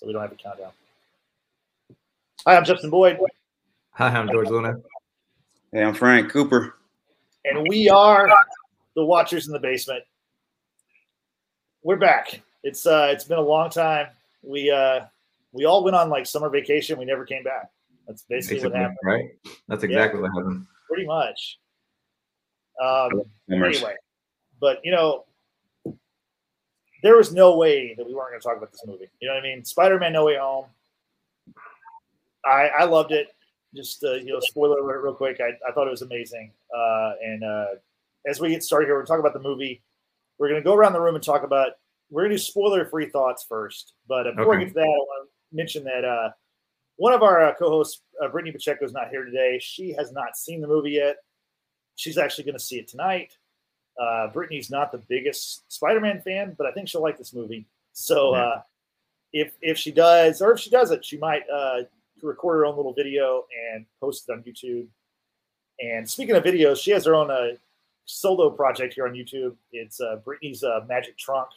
so we don't have to countdown. Hi, I'm Justin Boyd. Hi, I'm George Luna. Hey, I'm Frank Cooper. And we are the Watchers in the Basement. We're back. It's uh it's been a long time. We uh we all went on like summer vacation. We never came back. That's basically, basically what happened. Right. That's exactly yeah, what happened. Pretty much. Um anyway. But you know, there was no way that we weren't going to talk about this movie. You know what I mean? Spider-Man: No Way Home. I I loved it. Just uh, you know, spoiler alert, real quick. I, I thought it was amazing. Uh, and uh, as we get started here, we're talking about the movie. We're going to go around the room and talk about. We're going to do spoiler-free thoughts first. But uh, before okay. I get to that, I want to mention that uh, one of our uh, co-hosts, uh, Brittany Pacheco, is not here today. She has not seen the movie yet. She's actually going to see it tonight. Uh, Brittany's not the biggest Spider-Man fan, but I think she'll like this movie. So uh, if if she does, or if she doesn't, she might uh, record her own little video and post it on YouTube. And speaking of videos, she has her own uh, solo project here on YouTube. It's uh, Brittany's uh, Magic Trunk.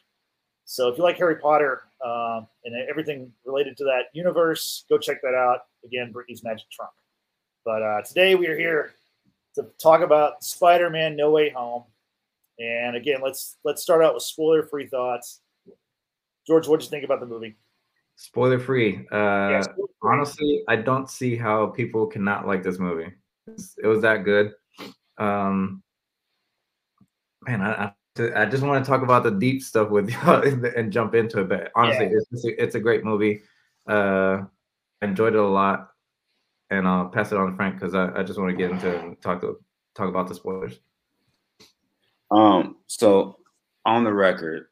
So if you like Harry Potter um, and everything related to that universe, go check that out. Again, Brittany's Magic Trunk. But uh, today we are here to talk about Spider-Man: No Way Home. And again, let's let's start out with spoiler-free thoughts. George, what did you think about the movie? Spoiler free. Uh, yeah, spoiler free. Honestly, I don't see how people cannot like this movie. It was that good. Um, man, I, I, I just want to talk about the deep stuff with you and jump into it. But honestly, yeah. it's a, it's a great movie. Uh, I enjoyed it a lot, and I'll pass it on to Frank because I, I just want to get into and talk to talk about the spoilers. Um, so on the record,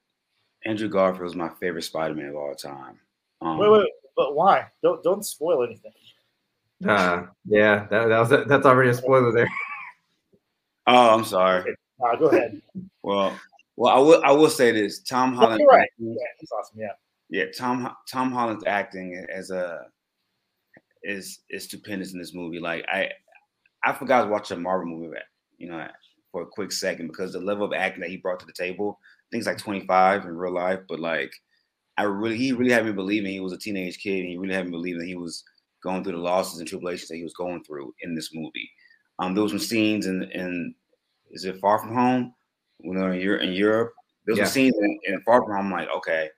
Andrew Garfield is my favorite Spider-Man of all time. Um, wait, wait, but why? Don't don't spoil anything. Uh, yeah, that, that was that's already a spoiler there. Oh, I'm sorry. Okay. Uh, go ahead. Well, well, I will I will say this: Tom Holland. Right. Yeah, that's awesome. Yeah. Yeah, Tom Tom Holland's acting as a is is stupendous in this movie. Like I I forgot to watch a Marvel movie, you know, for a quick second because the level of acting that he brought to the table, I think it's like 25 in real life, but like I really he really had me believing he was a teenage kid and he really had me believing that he was going through the losses and tribulations that he was going through in this movie. Um, there was some scenes in in is it Far From Home when they're in, in Europe. There was yeah. some scenes in, in, Far From Home. I'm like, okay,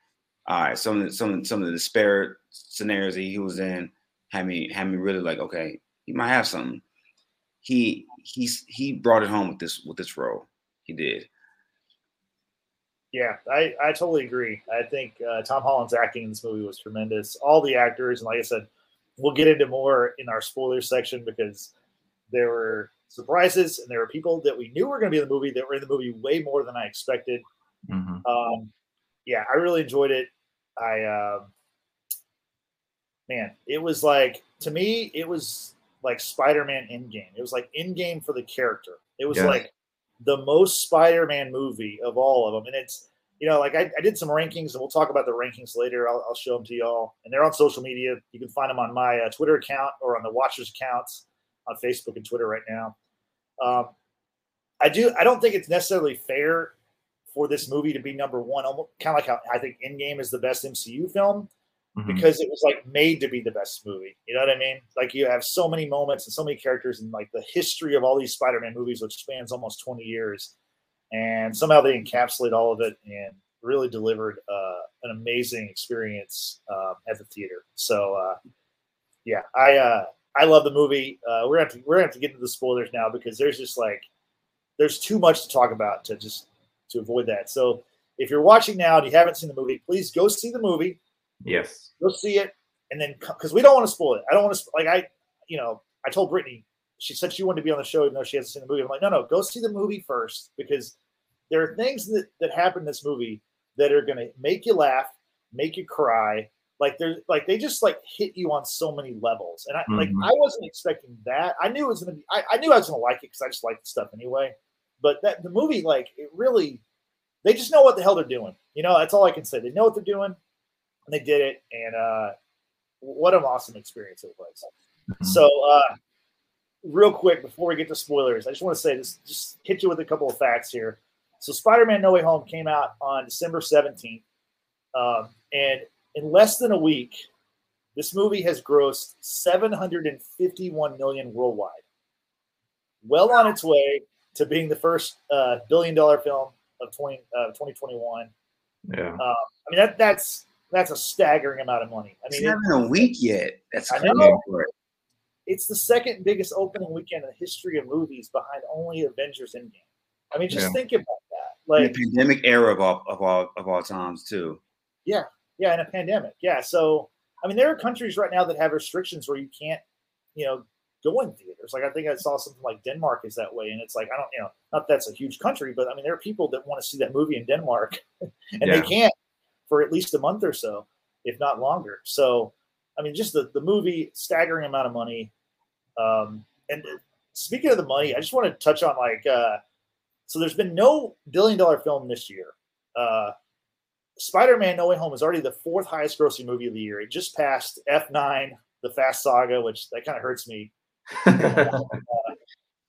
all right. Some of the, some some of the despair scenarios that he was in had me had me really like, okay, he might have something. He he's he brought it home with this with this role. He did. Yeah, I, I totally agree. I think uh, Tom Holland's acting in this movie was tremendous. All the actors, and like I said, we'll get into more in our spoiler section because there were surprises and there were people that we knew were going to be in the movie that were in the movie way more than I expected. Mm-hmm. Um, yeah, I really enjoyed it. I, uh, man, it was like to me, it was like Spider-Man Endgame. It was like Endgame for the character. It was like the most Spider-Man movie of all of them, and it's you know like I, I did some rankings, and we'll talk about the rankings later. I'll, I'll, show them to y'all, and they're on social media. You can find them on my uh, Twitter account or on the Watchers accounts on Facebook and Twitter right now. Um, I do. I don't think it's necessarily fair for this movie to be number one. Almost Kind of like how I think Endgame is the best MCU film mm-hmm. because it was like made to be the best movie. You know what I mean? Like you have so many moments and so many characters and like the history of all these Spider-Man movies, which spans almost 20 years, and somehow they encapsulate all of it and really delivered uh, an amazing experience uh, at the theater. So uh, yeah, I uh, I love the movie. Uh, we're gonna we're gonna have to get into the spoilers now because there's just like there's too much to talk about to just to avoid that. So if you're watching now and you haven't seen the movie, please go see the movie. Yes. Go see it, and then because we don't want to spoil it. I don't want to like I, you know, I told Brittany. She said she wanted to be on the show even though she hasn't seen the movie. I'm like, no, no, go see the movie first because there are things that, that happen in this movie that are going to make you laugh, make you cry. Like there's like they just like hit you on so many levels, and I mm-hmm. like I wasn't expecting that. I knew it was gonna be. I, I knew I was gonna like it because I just like the stuff anyway. But that the movie, like it really, they just know what the hell they're doing. You know, that's all I can say. They know what they're doing and they did it. And uh, what an awesome experience it was. Mm-hmm. So, uh, real quick before we get to spoilers, I just want to say this, just hit you with a couple of facts here. So, Spider Man No Way Home came out on December 17th. Um, and in less than a week, this movie has grossed 751 million worldwide. Well on its way to being the first uh, billion dollar film of 20, uh, 2021. Yeah. Uh, I mean, that, that's that's a staggering amount of money. I mean, it's not even a week yet. That's I know. it's the second biggest opening weekend in the history of movies behind only Avengers Endgame. I mean, just Yeah. think about that. In Like, the pandemic era of all of all of all times too. Yeah, yeah, in a pandemic. Yeah. So, I mean, there are countries right now that have restrictions where you can't, you know, go in theaters. Like, I think I saw something like Denmark is that way. And it's like, I don't, you know, not that's a huge country, but I mean, there are people that want to see that movie in Denmark and Yeah. they can't for at least a month or so, if not longer. So, I mean, just the, the movie, staggering amount of money. Um, and speaking of the money, I just want to touch on like, uh, so there's been no billion dollar film this year. Uh, Spider-Man: No Way Home is already the fourth highest grossing movie of the year. It just passed F9, The Fast Saga, which that kind of hurts me,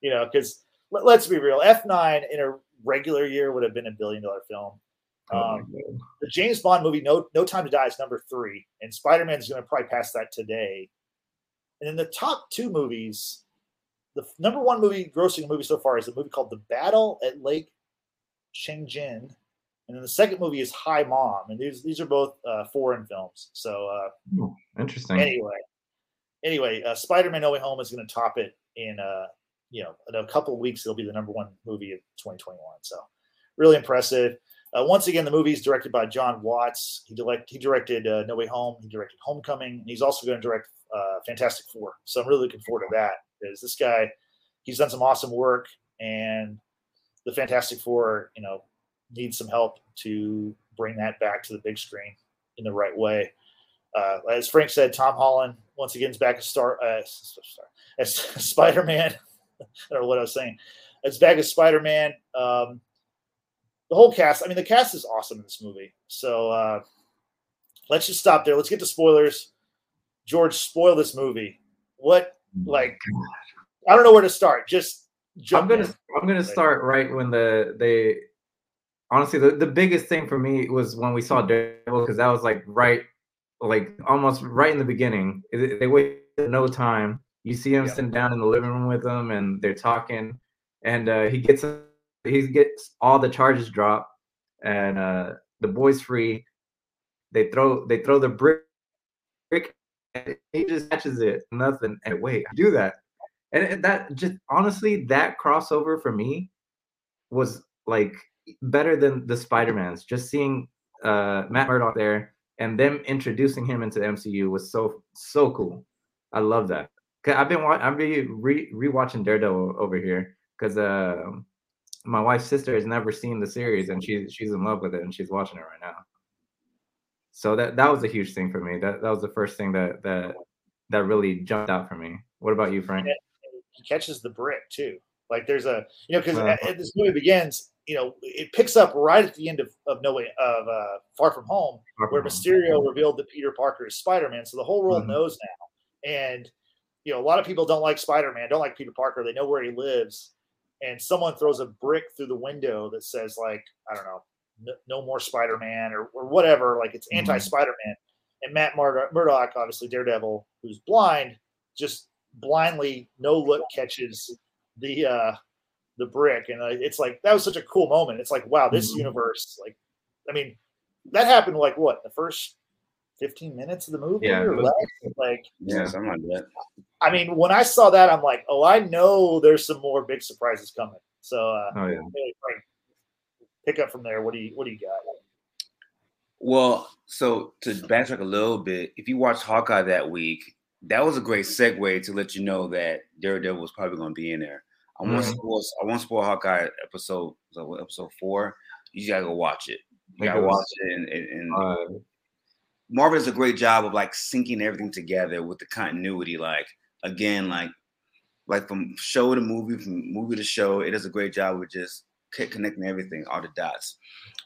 you know, because let, us be real, F9 in a regular year would have been a billion dollar film. Oh Um, God. the James Bond movie, No No Time to Die, is number three, and Spider Man is going to probably pass that today. And then the top two movies, the number one movie grossing movie so far is a movie called The Battle at Lake Changjin, and then the second movie is Hi, Mom, and these these are both uh, foreign films. So uh, Oh, Interesting. anyway, anyway, uh, Spider Man No Way Home is going to top it in uh, you know in a couple of weeks. It'll be the number one movie of 2021. So really impressive. Uh, once again, the movie is directed by John Watts. He direct he directed uh, No Way Home. He directed Homecoming, and he's also going to direct uh, Fantastic Four. So I'm really looking forward to that because this guy, he's done some awesome work, and the Fantastic Four, you know, needs some help to bring that back to the big screen in the right way. Uh, as Frank said, Tom Holland once again is back as star, uh, as Spider Man. I don't know what I was saying. As back as Spider Man. Um, the whole cast. I mean, the cast is awesome in this movie. So uh, let's just stop there. Let's get to spoilers. George, spoil this movie. What like? I don't know where to start. Just jump I'm gonna in. I'm gonna start right when the they honestly the, the biggest thing for me was when we saw Daredevil because that was like right like almost right in the beginning. They waited no time. You see him Yeah. sitting down in the living room with them and they're talking, and uh, he gets he gets all the charges dropped, and uh, the boy's free. They throw they throw the brick, brick and he just catches it. Nothing. And wait, I do that. And that just honestly, that crossover for me was like better than the Spider-Mans. Just seeing uh Matt Murdock there and them introducing him into the MCU was so so cool. I love that. Cause I've been I've been re rewatching Daredevil over here because uh, my wife's sister has never seen the series and she's she's in love with it and she's watching it right now. So that that was a huge thing for me. That that was the first thing that that that really jumped out for me. What about you, Frank? he catches the brick too. Like there's a you know because Uh-huh. this movie begins, you know, it picks up right at the end of, of No Way of uh, Far From Home, where Mysterio revealed that Peter Parker is Spider Man. So the whole world Mhm. knows now, and you know a lot of people don't like Spider Man, don't like Peter Parker. They know where he lives, and someone throws a brick through the window that says like I don't know, no, no more Spider Man or or whatever. Like it's Mhm. anti Spider Man. And Matt Murdock, Murdock, obviously Daredevil, who's blind, just blindly no look catches the uh the brick and uh, it's like that was such a cool moment it's like wow this Mhm. universe like i mean that happened like what the first 15 minutes of the movie Yeah, or less like Yeah, something like that. i mean when i saw that i'm like oh i know there's some more big surprises coming so uh Oh yeah. Frank, pick up from there what do you what do you got Well, so to backtrack a little bit, if you watched Hawkeye that week, that was a great segue to let you know that Daredevil was probably going to be in there. I want to Mhm. spoil. I want to spoil Hawkeye episode. So episode four. You just gotta go watch it. You gotta watch it, and, and, and Uh, Marvel does a great job of like syncing everything together with the continuity. Like again, like like from show to movie, from movie to show, it does a great job with just connecting everything, all the dots.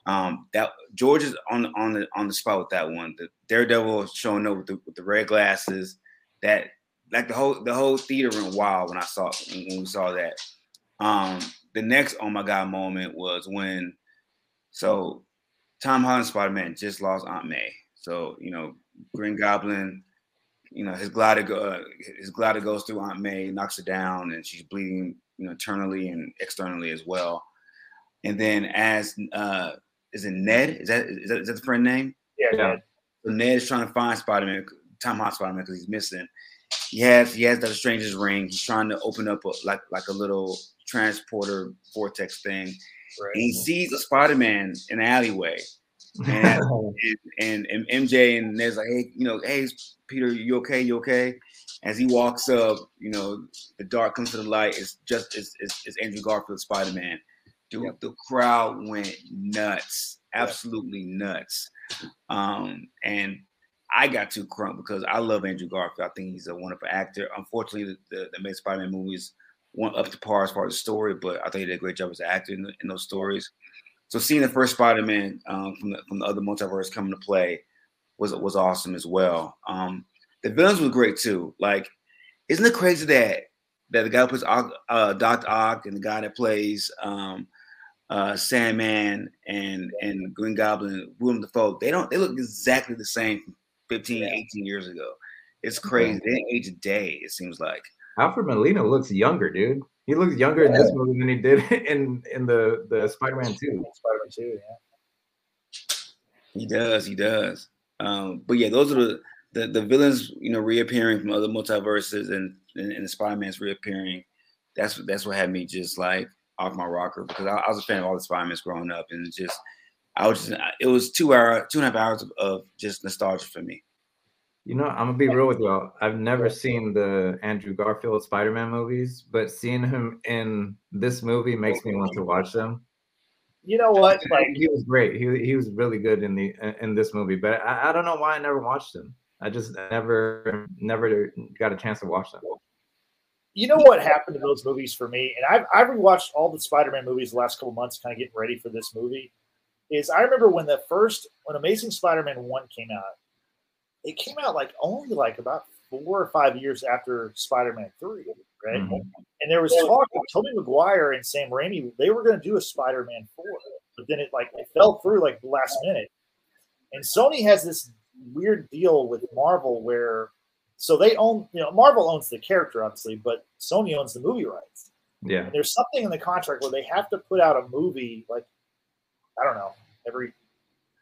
Um, that George is on on the on the spot with that one. The Daredevil showing up with the, with the red glasses. That like the whole the whole theater went wild when I saw when we saw that. Um, the next oh my god moment was when so Tom Holland Spider Man just lost Aunt May. So you know, Green Goblin, you know, his glider go, uh, his glider goes through Aunt May, knocks her down, and she's bleeding, you know, internally and externally as well. And then as uh, is it Ned? Is that is that, is that the friend name? Yeah, yeah. Ned. So Ned is trying to find Spider Man, Tom Hot Spider Man, because he's missing. He has he has that stranger's ring. He's trying to open up a, like like a little transporter vortex thing. Right. And he sees a Spider Man in the alleyway. And, and, and, and MJ and Ned's like, hey, you know, hey Peter, you okay? You okay? As he walks up, you know, the dark comes to the light. It's just it's, it's, it's Andrew Garfield, Spider Man. Dude, yep. the crowd went nuts, absolutely yep. nuts. Um, and I got too crunk because I love Andrew Garfield. I think he's a wonderful actor. Unfortunately, the, the, the Spider-Man movies weren't up to par as far as the story, but I think he did a great job as an actor in, the, in those stories. So seeing the first Spider-Man um, from the from the other multiverse come to play was was awesome as well. Um, the villains were great too. Like, isn't it crazy that that the guy who plays uh, Doctor Ock and the guy that plays um, uh, Sandman and and Green Goblin, Willem Dafoe, they don't they look exactly the same 15, yeah. 18 years ago. It's crazy. They age a day, it seems like. Alfred Molina looks younger, dude. He looks younger yeah. in this movie than he did in in the the Spider-Man 2. Spider-Man 2, yeah. He does, he does. Um, but yeah, those are the, the the villains, you know, reappearing from other multiverses and and, and the Spider-Man's reappearing. That's that's what had me just like off my rocker because I, I was a fan of all the Spider-Mans growing up and just I was just, it was two hour, two and a half hours of, of just nostalgia for me. You know, I'm gonna be real with y'all. I've never seen the Andrew Garfield Spider-Man movies, but seeing him in this movie makes me want to watch them. You know what? Like he was great. He he was really good in the in this movie, but I, I don't know why I never watched them. I just never never got a chance to watch them. You know what happened to those movies for me, and I've I've rewatched all the Spider-Man movies the last couple months, kind of getting ready for this movie is I remember when the first when Amazing Spider-Man one came out, it came out like only like about four or five years after Spider-Man three, right? Mm-hmm. And there was talk of Tobey Maguire and Sam Raimi they were going to do a Spider-Man four, but then it like it fell through like the last minute. And Sony has this weird deal with Marvel where so they own you know Marvel owns the character obviously, but Sony owns the movie rights. Yeah. And there's something in the contract where they have to put out a movie like I don't know, every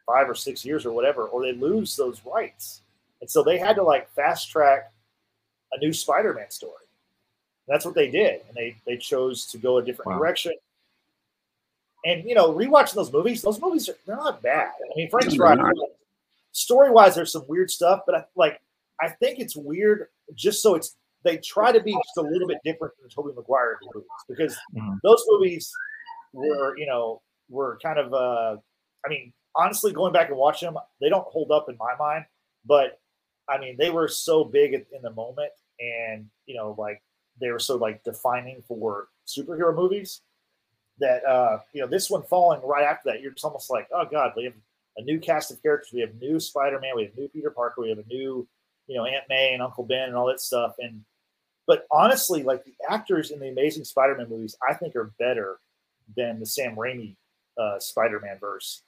five or six years or whatever, or they lose those rights. And so they had to like fast track a new Spider-Man story. And that's what they did, and they they chose to go a different wow. direction. And you know, rewatching those movies, those movies are they're not bad. I mean, Frank's right. Story wise, there's some weird stuff, but I, like I think it's weird just so it's they try to be just a little bit different than the Tobey Maguire movies because mm-hmm. those movies were, you know, were kind of uh I mean, honestly, going back and watching them, they don't hold up in my mind, but I mean, they were so big in the moment and, you know, like they were so like defining for superhero movies that, uh, you know, this one falling right after that, you're just almost like, oh God, we have a new cast of characters. We have new Spider-Man. We have new Peter Parker. We have a new, you know, Aunt May and Uncle Ben and all that stuff. And, but honestly, like the actors in the Amazing Spider-Man movies, I think are better than the Sam Raimi uh, Spider-Man verse,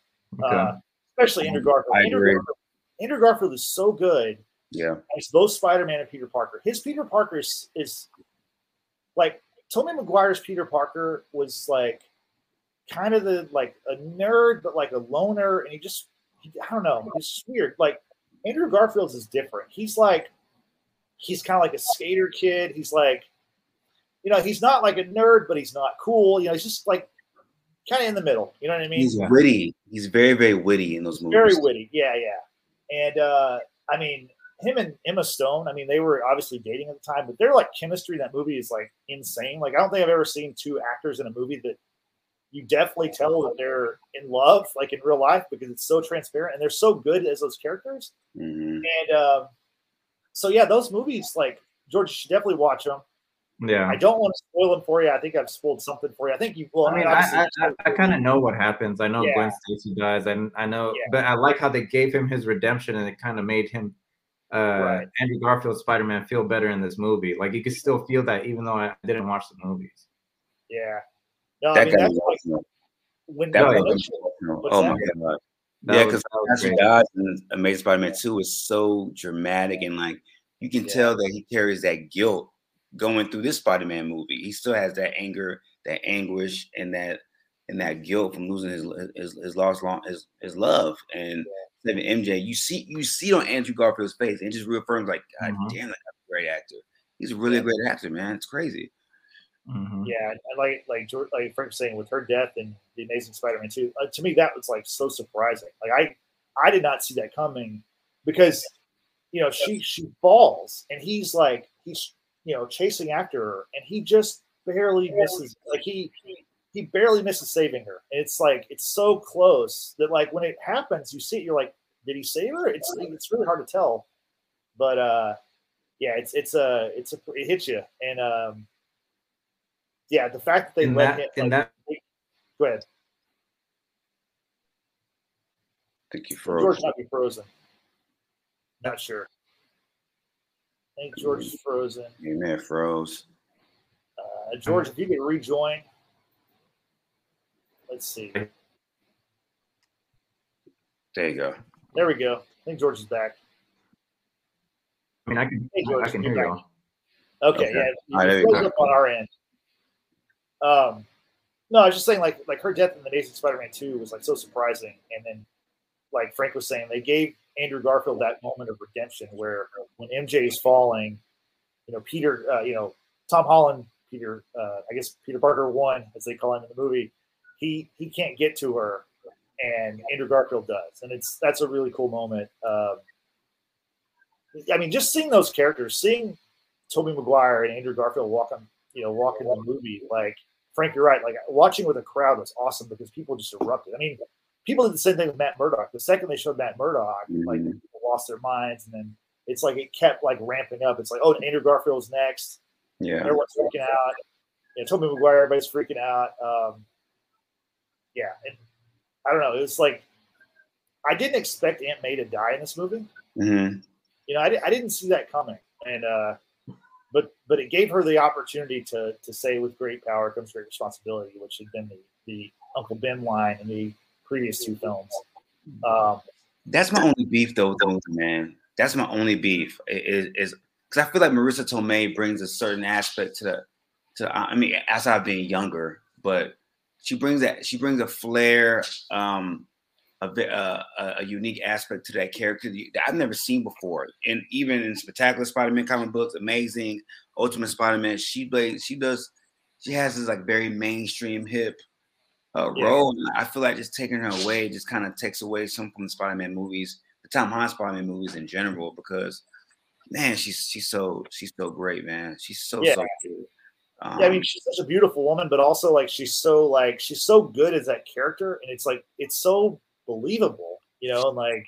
okay. uh, especially Andrew Garfield. Andrew, Garfield. Andrew Garfield is so good. Yeah, it's both Spider-Man and Peter Parker. His Peter Parker is, is like Tobey Maguire's Peter Parker was like kind of the like a nerd, but like a loner, and he just I don't know, it's weird. Like Andrew Garfield's is different. He's like he's kind of like a skater kid. He's like, you know, he's not like a nerd, but he's not cool. You know, he's just like kind of in the middle. You know what I mean? He's witty. He's very, very witty in those movies. Very witty. Yeah, yeah. And uh, I mean, him and Emma Stone. I mean, they were obviously dating at the time, but their like chemistry in that movie is like insane. Like, I don't think I've ever seen two actors in a movie that you definitely tell that they're in love, like in real life, because it's so transparent and they're so good as those characters. Mm-hmm. And uh, so, yeah, those movies, like George, you should definitely watch them. Yeah. I don't want to spoil them for you. I think I've spoiled something for you. I think you. Well, I mean, I, I, I, I kind of know what happens. I know yeah. Gwen Stacy dies. I, I know, yeah. but I like how they gave him his redemption, and it kind of made him, uh, right. Andrew Garfield Spider Man feel better in this movie. Like you could still feel that, even though I didn't watch the movies. Yeah. No, that I mean, that's like, when, that when, those, oh my god. That yeah, because Ashley Dodge in Amazing Spider-Man 2 is so dramatic and like you can yeah. tell that he carries that guilt going through this Spider-Man movie. He still has that anger, that anguish, and that and that guilt from losing his his, his lost long his, his love. And yeah. MJ, you see you see it on Andrew Garfield's face, and just reaffirms like, God mm-hmm. damn, that's a great actor. He's a really yeah. great actor, man. It's crazy. Mm-hmm. Yeah, and like like George, like Frank was saying with her death in the Amazing Spider-Man 2, uh, to me that was like so surprising. Like I I did not see that coming because you know she she falls and he's like he's you know chasing after her and he just barely misses like he he barely misses saving her. And it's like it's so close that like when it happens, you see it, you're like, did he save her? It's it's really hard to tell, but uh, yeah, it's it's a uh, it's a it hits you and um yeah, the fact that they in let that, him, like, that, go ahead. I think you froze. George might be frozen. Not sure. I think George is frozen. He may have froze. Uh, George, if you could rejoin. Let's see. There you go. There we go. I think George is back. I mean, I can. Hey, George, I can hear you. Okay, okay, yeah. Right, froze up on our end. Um, no, I was just saying, like, like her death in the Amazing Spider-Man Two was like so surprising, and then, like Frank was saying, they gave Andrew Garfield that moment of redemption where when MJ is falling, you know, Peter, uh, you know, Tom Holland, Peter, uh, I guess Peter Parker one, as they call him in the movie, he he can't get to her, and Andrew Garfield does, and it's that's a really cool moment. Um, I mean, just seeing those characters, seeing Tobey Maguire and Andrew Garfield walk on, you know, walk in the movie, like Frank, you're right. Like watching with a crowd was awesome because people just erupted. I mean, people did the same thing with Matt Murdock. The second they showed Matt Murdock, mm-hmm. like people lost their minds, and then it's like it kept like ramping up. It's like, oh, Andrew Garfield's next. Yeah, everyone's freaking out. Yeah, Tobey Maguire, everybody's freaking out. Um, yeah, and I don't know. It was like I didn't expect Aunt May to die in this movie. Mm-hmm. You know, I, I didn't see that coming, and uh, but but it gave her the opportunity to to say, "With great power comes great responsibility," which had been the, the Uncle Ben line in the previous two films. Um, That's my only beef, though, though, man. That's my only beef is because I feel like Marisa Tomei brings a certain aspect to the to. I mean, as I've been younger, but she brings that she brings a flair, um, a, uh, a, a unique aspect to that character that I've never seen before. And even in Spectacular Spider-Man comic books, Amazing, Ultimate Spider-Man, she plays, she does, she has this like very mainstream hip uh, yeah. role. And I feel like just taking her away just kind of takes away some from the Spider-Man movies, the Tom Holland Spider-Man movies in general, because man, she's she's so she's so great, man. She's so yeah. so good. Um, yeah, I mean, she's such a beautiful woman, but also like she's so like she's so good as that character, and it's like it's so believable, you know. And like,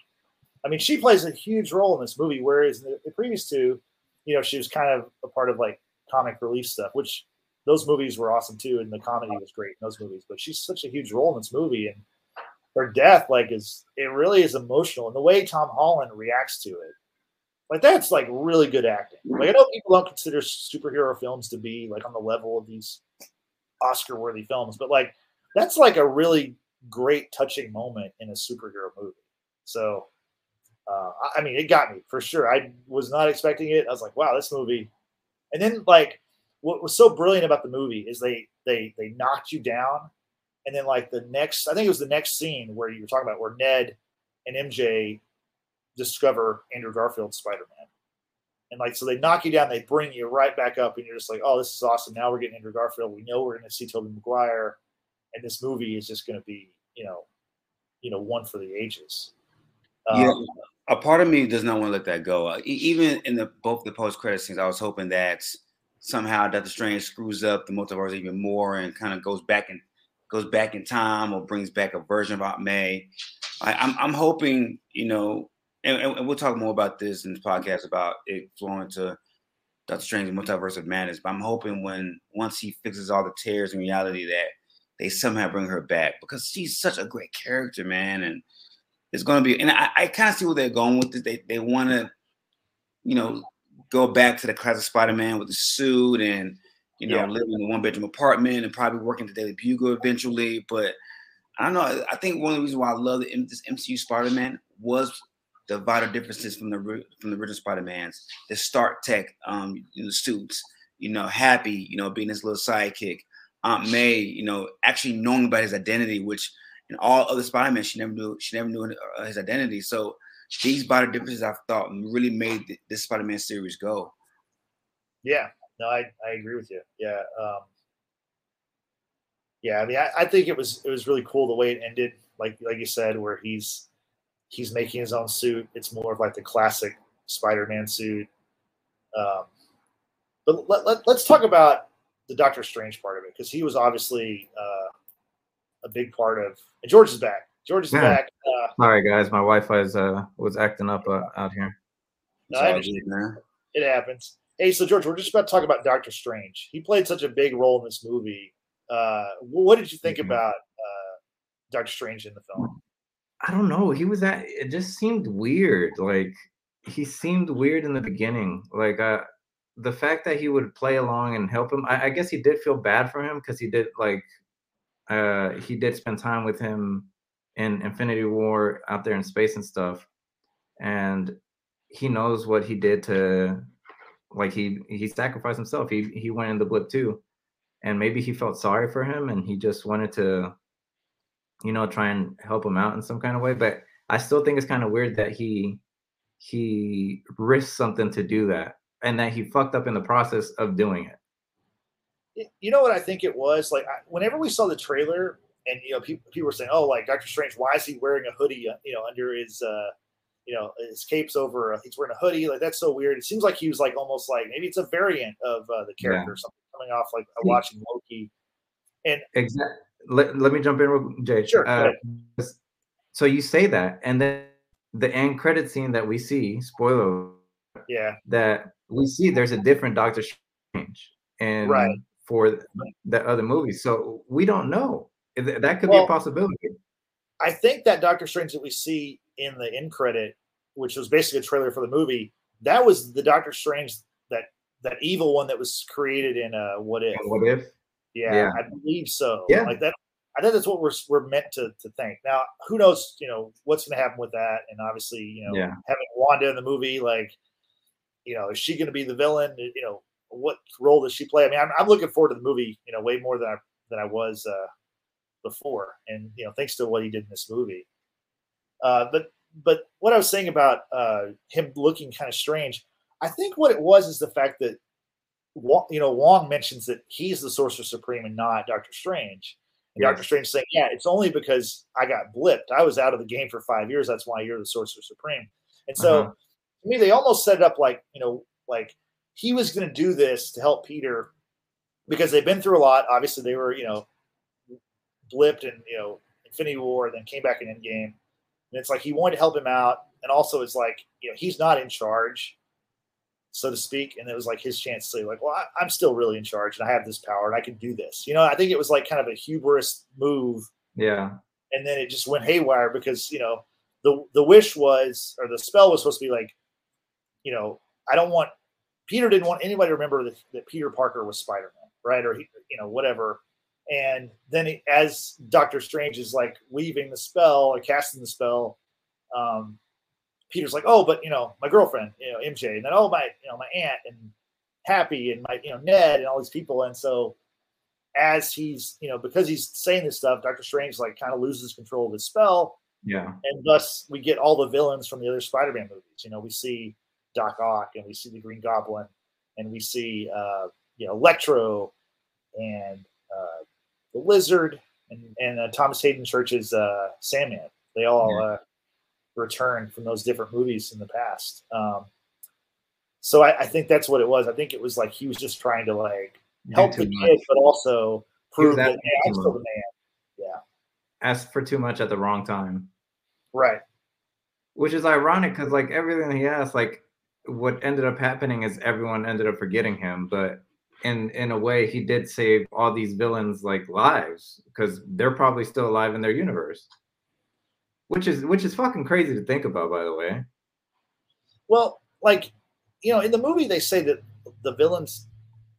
I mean, she plays a huge role in this movie, whereas the, the previous two, you know, she was kind of a part of like comic relief stuff, which those movies were awesome too, and the comedy was great in those movies. But she's such a huge role in this movie, and her death, like, is it really is emotional, and the way Tom Holland reacts to it like that's like really good acting. Like I know people don't consider superhero films to be like on the level of these Oscar worthy films, but like that's like a really great touching moment in a superhero movie. So uh, I mean, it got me for sure. I was not expecting it. I was like, wow, this movie. And then like what was so brilliant about the movie is they they they knocked you down, and then like the next, I think it was the next scene where you were talking about where Ned and MJ discover Andrew Garfield's Spider Man. And like, so they knock you down, they bring you right back up, and you're just like, oh, this is awesome. Now we're getting Andrew Garfield. We know we're going to see Tobey Maguire, and this movie is just going to be, you know, you know, one for the ages. Um, yeah, a part of me does not want to let that go. Uh, even in the both the post credit scenes, I was hoping that somehow Doctor Strange screws up the multiverse even more and kind of goes back and goes back in time or brings back a version of Aunt May. I, I'm I'm hoping you know and, and, we'll talk more about this in this podcast about it flowing to Doctor Strange Multiverse of Madness. But I'm hoping when once he fixes all the tears in reality that they somehow bring her back because she's such a great character, man. And it's going to be, and I, I kind of see where they're going with it. They they want to, you know, go back to the classic Spider-Man with the suit and you know, yeah. live in a one bedroom apartment and probably working the Daily Bugle eventually. But I don't know. I think one of the reasons why I love the, this MCU Spider-Man was the vital differences from the from the original Spider-Mans. The Stark Tech, um, you know, suits. You know, Happy, you know, being his little sidekick. Aunt May, you know, actually knowing about his identity, which in all other Spider-Man, she never knew. She never knew uh, his identity. So these vital differences, I thought, really made this Spider-Man series go. Yeah, no, I, I agree with you. Yeah, um, yeah. I mean, I, I think it was it was really cool the way it ended. Like like you said, where he's he's making his own suit. It's more of like the classic Spider-Man suit. Um, but let, let, us talk about the Doctor Strange part of it because he was obviously uh, a big part of. And George is back. George is yeah. back. Uh, Sorry, guys, my Wi-Fi is uh, was acting up uh, out here. No, I. It happens. Hey, so George, we're just about to talk about Doctor Strange. He played such a big role in this movie. Uh, what did you think mm-hmm. about uh, Doctor Strange in the film? I don't know. He was that. It just seemed weird. Like he seemed weird in the beginning. Like uh, the fact that he would play along and help him. I, I guess he did feel bad for him because he did like uh, he did spend time with him in Infinity War out there in space and stuff, and he knows what he did to like he he sacrificed himself. He he went in the blip too, and maybe he felt sorry for him and he just wanted to you know, try and help him out in some kind of way. But I still think it's kind of weird that he he risked something to do that and that he fucked up in the process of doing it. You know what I think it was? Like whenever we saw the trailer and you know people people were saying, "Oh, like Doctor Strange, why is he wearing a hoodie? Uh, you know, under his uh, you know his cape's over. Uh, he's wearing a hoodie. Like that's so weird. It seems like he was like almost like maybe it's a variant of uh, the character yeah. or something coming off like watching Loki. And exactly let, let me jump in, Jay. Sure. Uh, so you say that, and then the end credit scene that we see, spoiler, yeah, that we see there's a different Doctor Strange, and right. for the other movies, so we don't know. That could well, be a possibility. I think that Doctor Strange that we see in the end credit, which was basically a trailer for the movie, that was the Doctor Strange that that evil one that was created in uh, What If. What If? Yeah, yeah, I believe so. Yeah. Like that. I think that's what we're we're meant to to think. Now, who knows? You know what's going to happen with that, and obviously, you know, yeah. having Wanda in the movie, like, you know, is she going to be the villain? You know, what role does she play? I mean, I'm, I'm looking forward to the movie. You know, way more than I than I was uh, before, and you know, thanks to what he did in this movie. Uh, but but what I was saying about uh, him looking kind of strange, I think what it was is the fact that you know, Wong mentions that he's the Sorcerer Supreme and not Doctor Strange. And yes. Doctor Strange saying, "Yeah, it's only because I got blipped. I was out of the game for five years. That's why you're the Sorcerer Supreme." And so, uh-huh. to me, they almost set it up like you know, like he was going to do this to help Peter because they've been through a lot. Obviously, they were you know blipped and you know Infinity War, then came back in Endgame, and it's like he wanted to help him out, and also it's like you know he's not in charge so to speak. And it was like his chance to say, like, well, I, am still really in charge and I have this power and I can do this. You know, I think it was like kind of a hubris move. Yeah. And then it just went haywire because, you know, the the wish was or the spell was supposed to be like, you know, I don't want Peter didn't want anybody to remember that, that Peter Parker was Spider-Man, right? Or he, you know, whatever. And then he, as Doctor Strange is like weaving the spell or casting the spell, um, Peter's like, oh, but you know, my girlfriend, you know, MJ, and then oh my, you know, my aunt and Happy and my, you know, Ned and all these people. And so as he's, you know, because he's saying this stuff, Doctor Strange like kind of loses control of his spell. Yeah. And thus we get all the villains from the other Spider-Man movies. You know, we see Doc Ock and we see the Green Goblin and we see uh, you know, Electro and uh, the Lizard and, and uh, Thomas Haden Church's uh, Sandman. They all yeah. uh, return from those different movies in the past. Um, so I, I, think that's what it was. I think it was like he was just trying to like help the kid, but also prove that hey, I'm still the man. Yeah. Asked for too much at the wrong time. Right. Which is ironic because like everything he asked, like what ended up happening is everyone ended up forgetting him, but in in a way he did save all these villains like lives because they're probably still alive in their universe which is which is fucking crazy to think about, by the way. Well, like you know, in the movie they say that the villains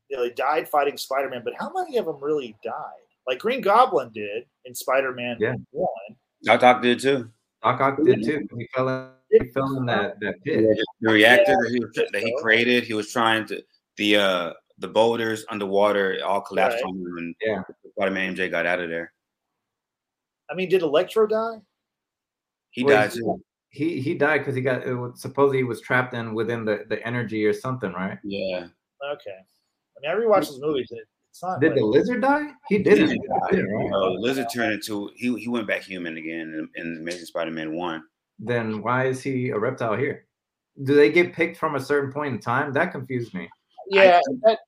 you know, they died fighting Spider-Man, but how many of them really died? like Green Goblin did in Spider-Man Yeah. One. Doc Ock did too. Doc Ock did too. He fell in, he fell in that that pit. The reactor Yeah. that he was, that he created, he was trying to the uh the boulders underwater all collapsed Right. on him, and Yeah. Spider-Man MJ got out of there. I mean, did Electro die? He Well, died he- too. He he died because he got it was, supposedly he was trapped in within the, the energy or something, right? Yeah. Okay. I mean, I rewatched those movies. And it's not. Did like- the lizard die? He didn't. He He died. didn't, right? Uh, Lizard turned into he he went back human again in, in Amazing Spider-Man one. Then why is he a reptile here? Do they get picked from a certain point in time? That confused me. yeah, that,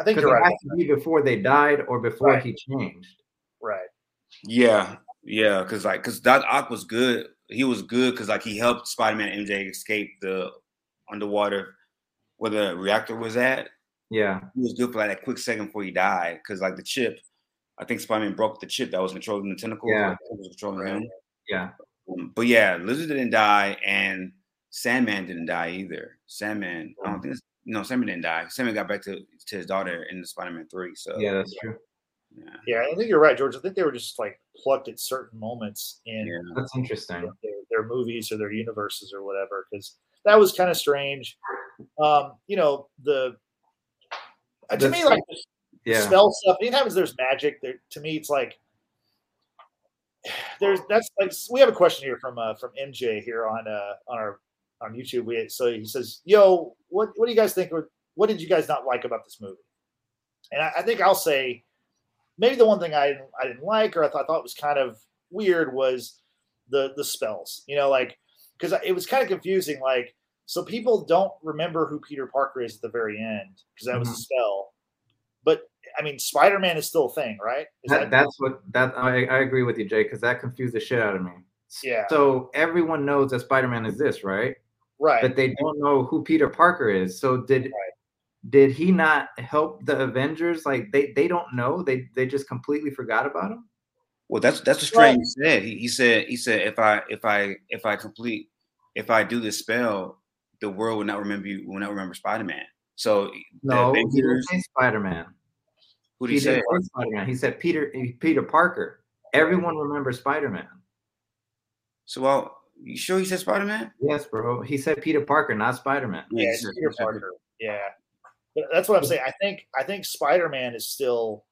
I think you're it right. has to be before they died or before Right. he changed. Right. Yeah, yeah, because like because Doc Ock was good. He was good because like he helped Spider-Man MJ escape the underwater where the reactor was at. Yeah. He was good for like that quick second before he died because like the chip, I think Spider-Man broke the chip that was controlling the tentacles. Yeah. was controlling Right. him. Yeah. Um, but yeah, Lizard didn't die and Sandman didn't die either. Sandman, I don't think it's, no, Sandman didn't die. Sandman got back to, to his daughter in the Spider-Man three. So Yeah, that's true. Yeah, Yeah, I think you're right, George. I think they were just like plucked at certain moments in yeah. That's interesting. their, their movies or their universes or whatever, because that was kind of strange. Um, you know, the uh, to The me like Yeah. spell stuff. Anytime there's magic, there to me it's like there's that's like we have a question here from uh from MJ here on uh on our on YouTube. We so he says, "Yo, what what do you guys think? What did you guys not like about this movie?" And I, I think I'll say maybe the one thing I didn't, I didn't like or I thought, thought was kind of weird was the the spells. You know, like because it was kind of confusing. Like so people don't remember who Peter Parker is at the very end because that was a Mhm. spell. But I mean, Spider Man is still a thing, right? Is That, that's what that I, I agree with you, Jay, because that confused the shit out of me. Yeah. So everyone knows that Spider-Man is this, right? right? But they don't know who Peter Parker is. So did did he not help the Avengers? Like they they don't know. They they just completely forgot about him. Well, that's that's what Strange said. He, he said he said if I if I if I complete if I do this spell, the world will not remember you will not remember Spider Man. So No, the he didn't say Spider-Man. who did He he say? Spider-Man. He said Peter Peter Parker. Everyone remembers Spider-Man. So well, you sure he said Spider Man? Yes, bro. He said Peter Parker, not Spider-Man. yeah, Peter Parker. Yeah, but that's what I'm saying. I think I think Spider Man is still.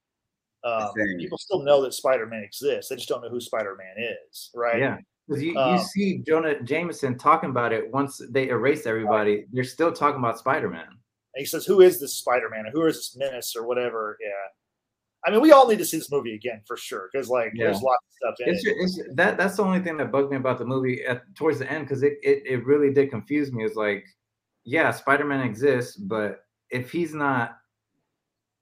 Um, people still know that Spider Man exists. They just don't know who Spider Man is, right? Yeah. Because you, Um, you see Jonah Jameson talking about it once they erase everybody, they're still talking about Spider-Man. And he says, "Who is this Spider Man? Who is this menace or whatever?" Yeah. I mean, we all need to see this movie again for sure because like Yeah. there's lots of stuff in It's, it. it's that that's the only thing that bugged me about the movie at towards the end because it, it it really did confuse me. It's like, yeah, Spider-Man exists, but if he's not,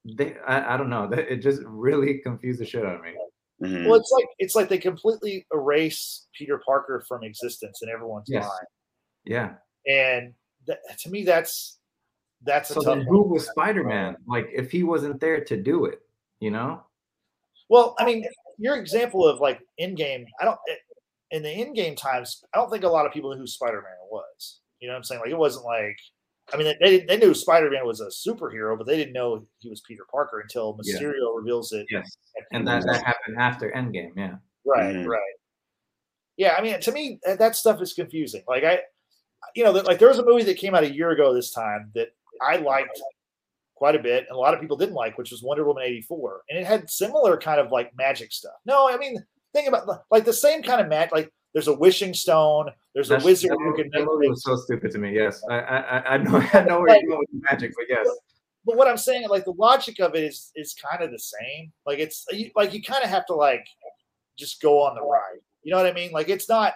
they, I, I don't know. It just really confused the shit out of me. Mhm. Well, it's like it's like they completely erase Peter Parker from existence in everyone's Yes. mind, Yeah. and that, to me, that's that's a So tough. then, one. who was Spider-Man? Like, if he wasn't there to do it, you know? Well, I mean, your example of like Endgame, I don't in the Endgame times, I don't think a lot of people knew who Spider Man was. You know what I'm saying? Like it wasn't like I mean they they knew Spider Man was a superhero, but they didn't know he was Peter Parker until Yeah. Mysterio reveals it. Yes. And that, that happened after Endgame. Yeah. right, Mhm. right. Yeah, I mean, to me, that, that stuff is confusing. Like I, you know, like there was a movie that came out a year ago this time that I liked quite a bit, and a lot of people didn't like, which was Wonder Woman eighty four, and it had similar kind of like magic stuff. No, I mean, think about like the same kind of magic. Like there's a wishing stone, there's a wizard that, who can that movie was so stupid to me. Yes. I I, I- know I know where you're going with magic, but yes. But what I'm saying, like the logic of it is is kind of the same. Like it's you, like you kind of have to like just go on the ride. You know what I mean? Like it's not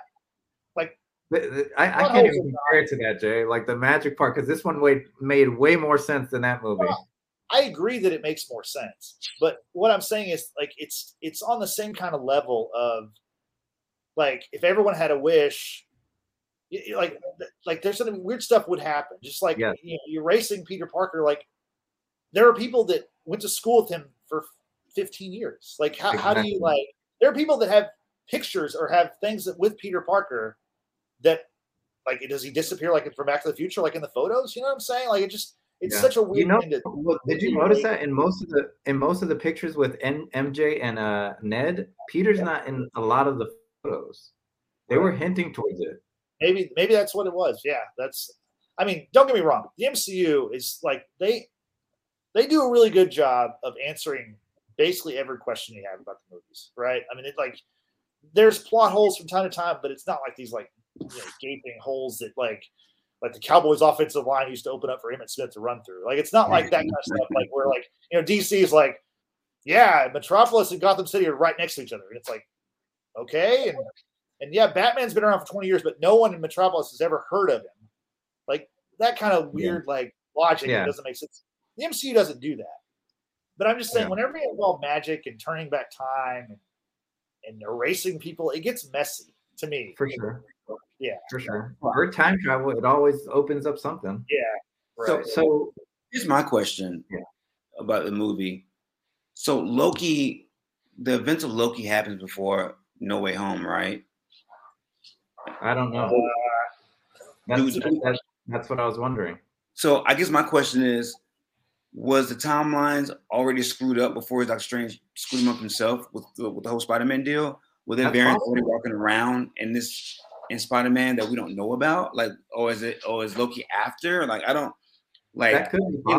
uh, I, I can't even compare it to that, Jay. Like the magic part, because this one way, made way more sense than that movie. Well, I agree that it makes more sense. But what I'm saying is like it's it's on the same kind of level of like if everyone had a wish, like like there's some weird stuff would happen. Just like Yeah. you know, you're racing Peter Parker. Like there are people that went to school with him for 15 years. Like how, how do you like? There are people that have pictures or have things that with Peter Parker that like does he disappear like from Back to the Future like in the photos? You know what I'm saying? Like it just it's yeah. such a weird. You know, to, well, did you notice that in most of the in most of the pictures with N, MJ and uh, Ned, Peter's yeah. not in a lot of the photos. They right. were hinting towards it. Maybe maybe that's what it was. Yeah, that's. I mean, don't get me wrong. The MCU is like they they do a really good job of answering basically every question you have about the movies, right? I mean, it like there's plot holes from time to time, but it's not like these like you know, gaping holes that like like the Cowboys offensive line used to open up for Emmitt Smith to run through. Like it's not like that kind of stuff. Like where like you know DC is like, yeah, Metropolis and Gotham City are right next to each other, and it's like, okay, and and yeah, Batman's been around for twenty years, but no one in Metropolis has ever heard of him. Like that kind of weird yeah. like logic yeah. doesn't make sense. The MCU doesn't do that. But I'm just saying, yeah. whenever you involve magic and turning back time and, and erasing people, it gets messy to me. For sure. Yeah. For sure. For time travel, it always opens up something. Yeah. Right. So, so here's my question yeah. about the movie. So Loki, the events of Loki happens before No Way Home, right? I don't know. Uh, that's, that's, that's what I was wondering. So I guess my question is, was the timelines already screwed up before Doctor Strange screwed him up himself with the, with the whole Spider-Man deal? Were there variants already walking around in this in Spider-Man that we don't know about? Like, or is it or is Loki after? Like, I don't like that could be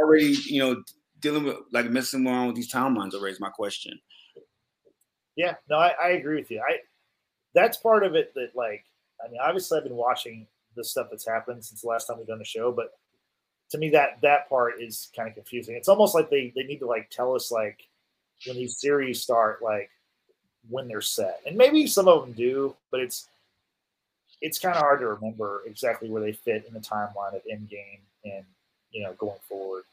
already, you know, dealing with like messing around with these timelines already is my question. Yeah, no, I, I agree with you. I that's part of it that like I mean, obviously I've been watching the stuff that's happened since the last time we've done the show, but to me that that part is kind of confusing. It's almost like they they need to like tell us like when these series start like when they're set, and maybe some of them do, but it's it's kind of hard to remember exactly where they fit in the timeline of Endgame and you know going forward.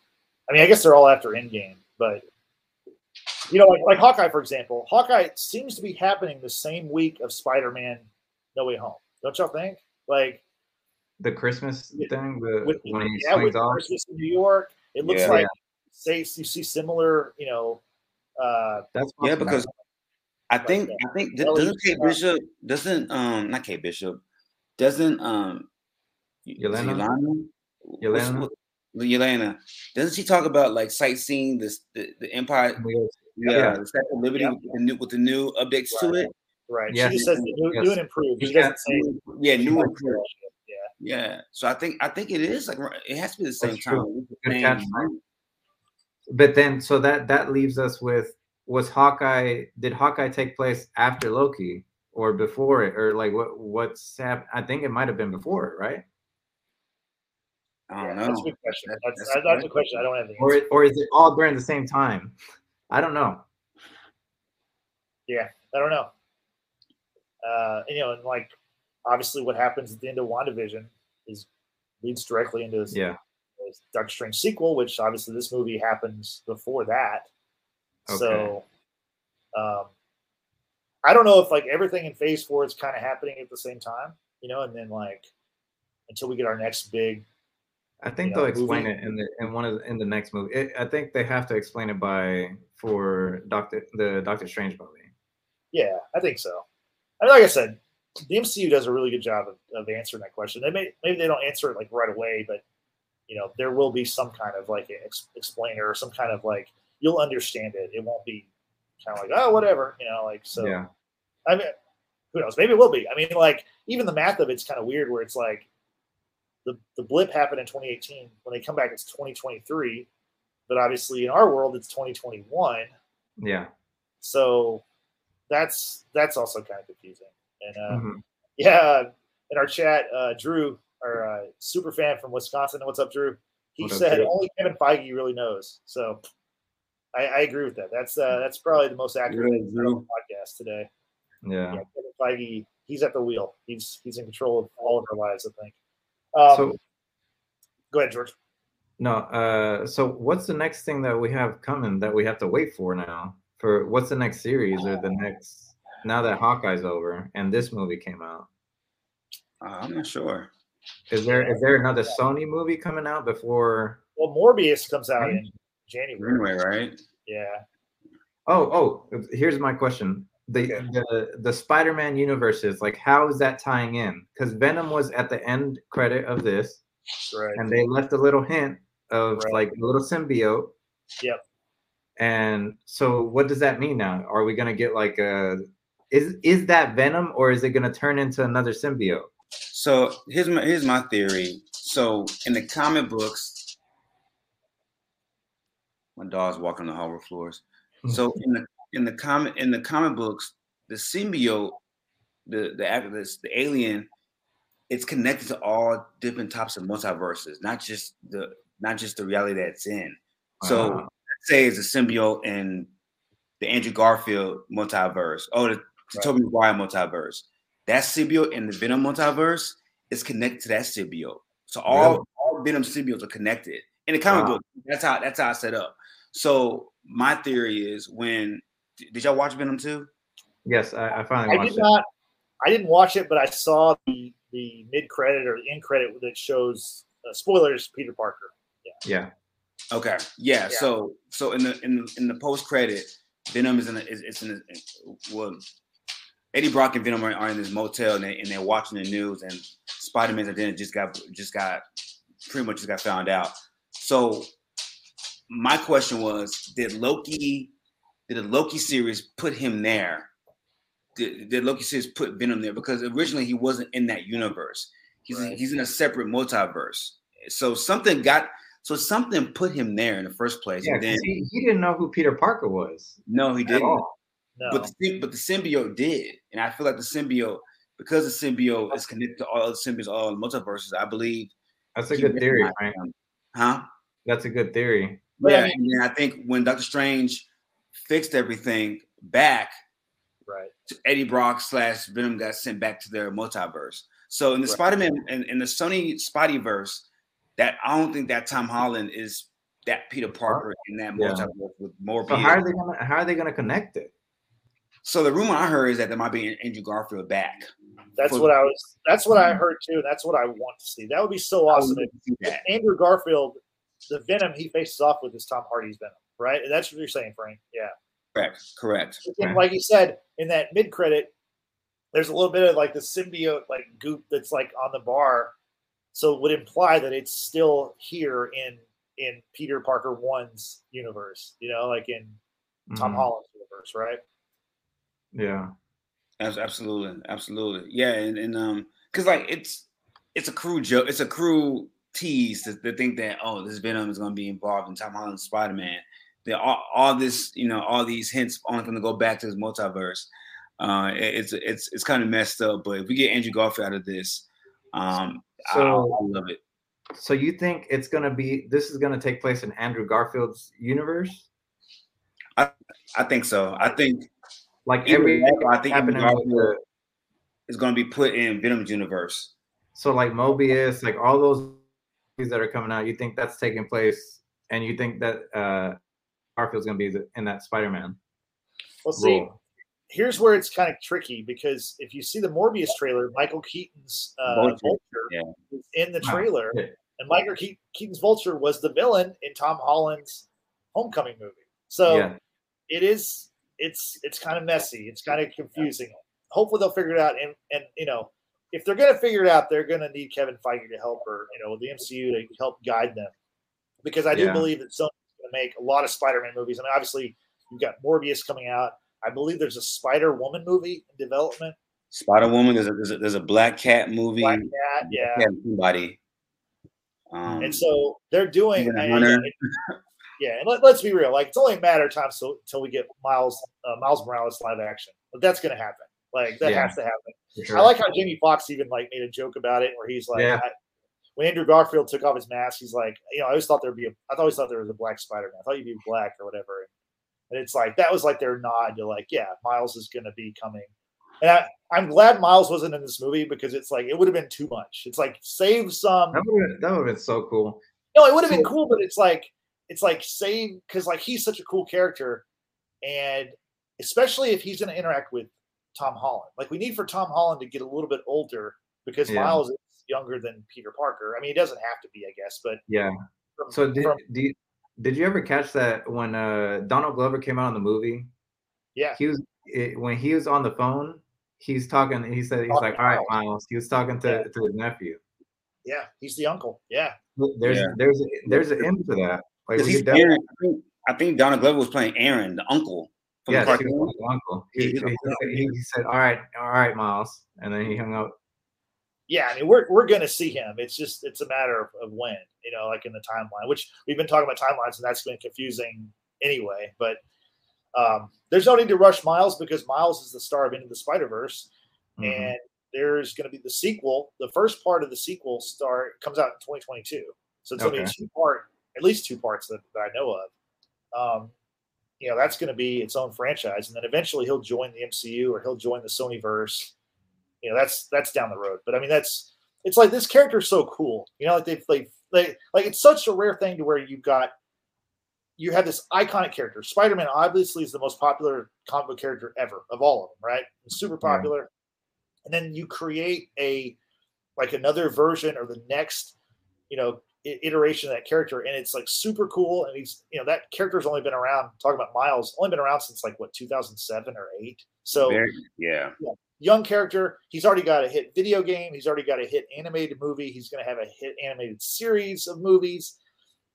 I mean, I guess they're all after Endgame, but you know, like, like Hawkeye, for example, Hawkeye seems to be happening the same week of Spider-Man No Way Home. Don't y'all think? Like the Christmas thing, the with, when he yeah, swings off. Christmas in New York, it looks yeah. like say you see similar, you know. Uh, That's yeah, because I think like, I think doesn't Kate Bishop doesn't um not Kate Bishop doesn't um Yelena Yelena Yelena, Yelena doesn't she talk about like sightseeing this the, the Empire yeah, yeah. the Statue of Liberty yeah. with, the new, with the new updates right. to it right yeah. she just says new, yes. new and improved she doesn't say yeah new and improved yeah. Yeah. So I think I think it is like it has to be the same time. But then, so that that leaves us with was Hawkeye? Did Hawkeye take place after Loki or before it, or like what? What's happened? I think it might have been before it, right? I don't know. That's a good question. That's, that's, that's, that's a question. I don't have the answer. Or, or is it all during the same time? I don't know. Yeah, I don't know. Uh, you know, and like obviously what happens at the end of WandaVision is leads directly into this, yeah. this Doctor Strange sequel, which obviously this movie happens before that. Okay. So um, I don't know if like everything in phase four is kind of happening at the same time, you know, and then like until we get our next big I think you know, they'll explain movie. it in the in one of the, in the next movie. It, I think they have to explain it by for Doctor the Doctor Strange movie. Yeah, I think so. I mean, like I said, the MCU does a really good job of, of answering that question. They may maybe they don't answer it like right away, but you know there will be some kind of like ex- explainer or some kind of like you'll understand it. It won't be kind of like oh whatever you know like so. Yeah. I mean, who knows? Maybe it will be. I mean, like even the math of it's kind of weird where it's like the the blip happened in 2018. When they come back, it's 2023, but obviously in our world it's 2021. Yeah. So that's that's also kind of confusing. And uh, mm-hmm. yeah, in our chat, uh, Drew, our uh, super fan from Wisconsin, what's up, Drew? He what said only Kevin Feige really knows. So I, I agree with that. That's uh, that's probably the most accurate podcast today. Yeah. yeah, Kevin Feige, he's at the wheel. He's he's in control of all of our lives. I think. Um, so, go ahead, George. No. Uh, so what's the next thing that we have coming that we have to wait for now? For what's the next series or the next now that Hawkeye's over and this movie came out? Uh, I'm not sure. Is there is there another Sony movie coming out before? Well, Morbius comes out in January, right? Yeah. Oh, oh. Here's my question: the okay. the the Spider-Man universe is like, how is that tying in? Because Venom was at the end credit of this, right? And they left a little hint of right. like a little symbiote. Yep. And so, what does that mean now? Are we gonna get like a is is that Venom or is it gonna turn into another symbiote? So here's my here's my theory. So in the comic books, my dog's walking on the hardwood floors. So mm-hmm. in the in the comic in the comic books, the symbiote, the the activist, the alien, it's connected to all different types of multiverses, not just the not just the reality that it's in. So uh-huh. let's say it's a symbiote in the Andrew Garfield multiverse, oh the, the right. Tobey Maguire multiverse. That symbiote in the Venom multiverse is connected to that symbiote. So all, really? all Venom symbiotes are connected in the comic wow. book. That's how that's how I set up. So my theory is when did y'all watch Venom 2? Yes, I, I finally I did it. not I didn't watch it, but I saw the the mid credit or the end credit that shows uh, spoilers Peter Parker. Yeah. Yeah. Okay. Yeah. yeah. So so in the in in the post credit, Venom is in is it's in a, well Eddie Brock and Venom are, are in this motel and, they, and they're watching the news and Spider Man's identity just got just got pretty much just got found out. So my question was, did Loki did the Loki series put him there? Did, did Loki series put Venom there? Because originally he wasn't in that universe. He's right. he's in a separate multiverse. So something got so something put him there in the first place. Yeah, then, he, he, didn't know who Peter Parker was. No, he didn't. No. But the but the symbiote did, and I feel like the symbiote because the symbiote is connected to all the symbiotes, all the multiverses. I believe that's a good theory, Frank. Huh? That's a good theory. Yeah, and I think when Doctor Strange fixed everything back, right? Eddie Brock slash Venom got sent back to their multiverse. So in the right. Spider-Man in, in the Sony Spideyverse, that I don't think that Tom Holland is that Peter Parker in that yeah. multiverse with more. So how are they gonna how are they gonna connect it? So the rumor I heard is that there might be Andrew Garfield back. That's what I was. That's what I heard too. That's what I want to see. That would be so awesome. If Andrew Garfield, the Venom he faces off with is Tom Hardy's Venom, right? That's what you're saying, Frank. Yeah. Correct. Correct. And like you said, in that mid credit, there's a little bit of like the symbiote like goop that's like on the bar, so it would imply that it's still here in in Peter Parker one's universe. You know, like in Tom mm-hmm. Holland's universe, right? Yeah. Absolutely, absolutely. Yeah, and, and um, because like it's it's a cruel joke, it's a cruel tease to, to, think that oh, this Venom is going to be involved in Tom Holland's Spider Man. That all, all this, you know, all these hints only going to go back to his multiverse. Uh, it, it's it's it's kind of messed up. But if we get Andrew Garfield out of this, um, so, I, I love it. So you think it's going to be this is going to take place in Andrew Garfield's universe? I I think so. I think like every I think Garfield is going to be put in Venom's universe. So like Morbius, like all those movies that are coming out, you think that's taking place, and you think that uh Garfield's going to be in that Spider-Man? Well, see, role. Here's where it's kind of tricky because if you see the Morbius trailer, Michael Keaton's uh, Vulture, Vulture yeah. is in the trailer, wow. and Michael Ke- Keaton's Vulture was the villain in Tom Holland's Homecoming movie. So yeah. it is it's it's kind of messy. It's kind of confusing. Hopefully they'll figure it out. And and you know, if they're gonna figure it out, they're gonna need Kevin Feige to help or you know the MCU to help guide them. Because I do yeah. believe that Sony's gonna make a lot of Spider-Man movies. I mean, obviously you've got Morbius coming out. I believe there's a Spider Woman movie in development. Spider Woman. There's a, there's a, there's a Black Cat movie. Black Cat, yeah. Somebody. Um, and so they're doing. I, I, yeah, and let, us be real. Like it's only a matter of time so, until we get Miles uh, Miles Morales live action. But that's going to happen. Like that yeah, has to happen. Sure. I like how Jamie Foxx even like made a joke about it, where he's like, yeah. I, when Andrew Garfield took off his mask, he's like, you know, I always thought there'd be a, I always thought there was a black Spider Man. I thought you'd be black or whatever. And it's like that was like their nod to like, yeah, Miles is going to be coming. And I, I'm glad Miles wasn't in this movie because it's like it would have been too much. It's like save some. That would have been so cool. No, it would have been cool, but it's like it's like save because like he's such a cool character, and especially if he's going to interact with Tom Holland. Like we need for Tom Holland to get a little bit older because yeah. Miles is younger than Peter Parker. I mean, he doesn't have to be, I guess, but yeah. From, so did from, did, did you ever catch that when uh, Donald Glover came out in the movie? Yeah, he was it, when he was on the phone. He's talking. He said he's like, "All right, Miles." He was talking to, yeah. to his nephew. Yeah, he's the uncle. Yeah. There's Yeah. there's there's an end to that. Like he's Aaron, I think, Donald Glover was playing Aaron, the uncle from yes, the he cartoon. was the uncle. He, he, he, he- he said, "All right, all right, Miles," and then he hung up. Yeah, I mean, we're we're gonna see him. It's just it's a matter of, when, you know, like in the timeline, which we've been talking about timelines, and that's been confusing anyway. But um, there's no need to rush Miles because Miles is the star of Into the Spider Verse, Mhm. and there's going to be the sequel. The first part of the sequel start comes out in 2022, so it's going to be two part, at least two parts that, that I know of. Um, you know, that's going to be its own franchise, and then eventually he'll join the MCU or he'll join the Sony verse. You know, that's that's down the road. But I mean, that's it's like this character is so cool. You know, like they've they they like it's such a rare thing to where you've got you have this iconic character. Spider Man obviously is the most popular comic book character ever of all of them, right? It's super Yeah. popular. And then you create a like another version or the next, you know, iteration of that character, and it's like super cool. And he's, you know, that character's only been around. Talking about Miles, only been around since like what 2007 or eight. So Very, yeah. Young character. He's already got a hit video game. He's already got a hit animated movie. He's going to have a hit animated series of movies.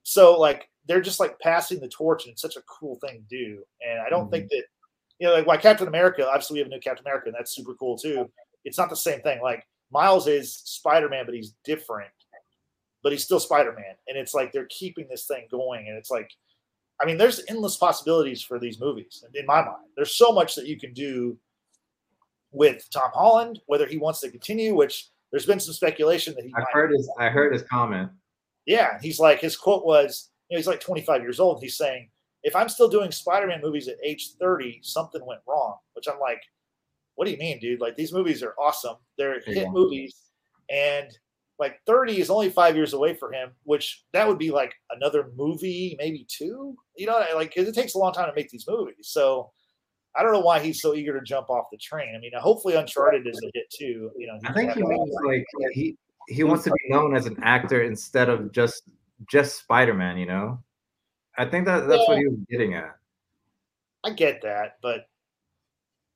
So like they're just like passing the torch, and it's such a cool thing to do. And I don't think mm-hmm. that you know like why Captain America. Obviously, we have a new Captain America, and that's super cool too. It's not the same thing. Like Miles is Spider Man, but he's different. But he's still Spider Man, and it's like they're keeping this thing going, and it's like. I mean, there's endless possibilities for these movies, in my mind. There's so much that you can do with Tom Holland, whether he wants to continue, which there's been some speculation that he I might. heard his I heard his comment. Yeah, he's like his quote was, you know, he's like 25 years old. He's saying, if I'm still doing Spider-Man movies at age 30, something went wrong. Which I'm like, what do you mean, dude? Like these movies are awesome. They're hit movies, and like 30 is only five years away for him. Which that would be like another movie, maybe two. You know, like because it takes a long time to make these movies. So I don't know why he's so eager to jump off the train. I mean, hopefully Uncharted is a hit too. You know, I think he means like he he wants to be known as an actor instead of just just Spider Man. You know, I think that that's what he was getting at. I get that, but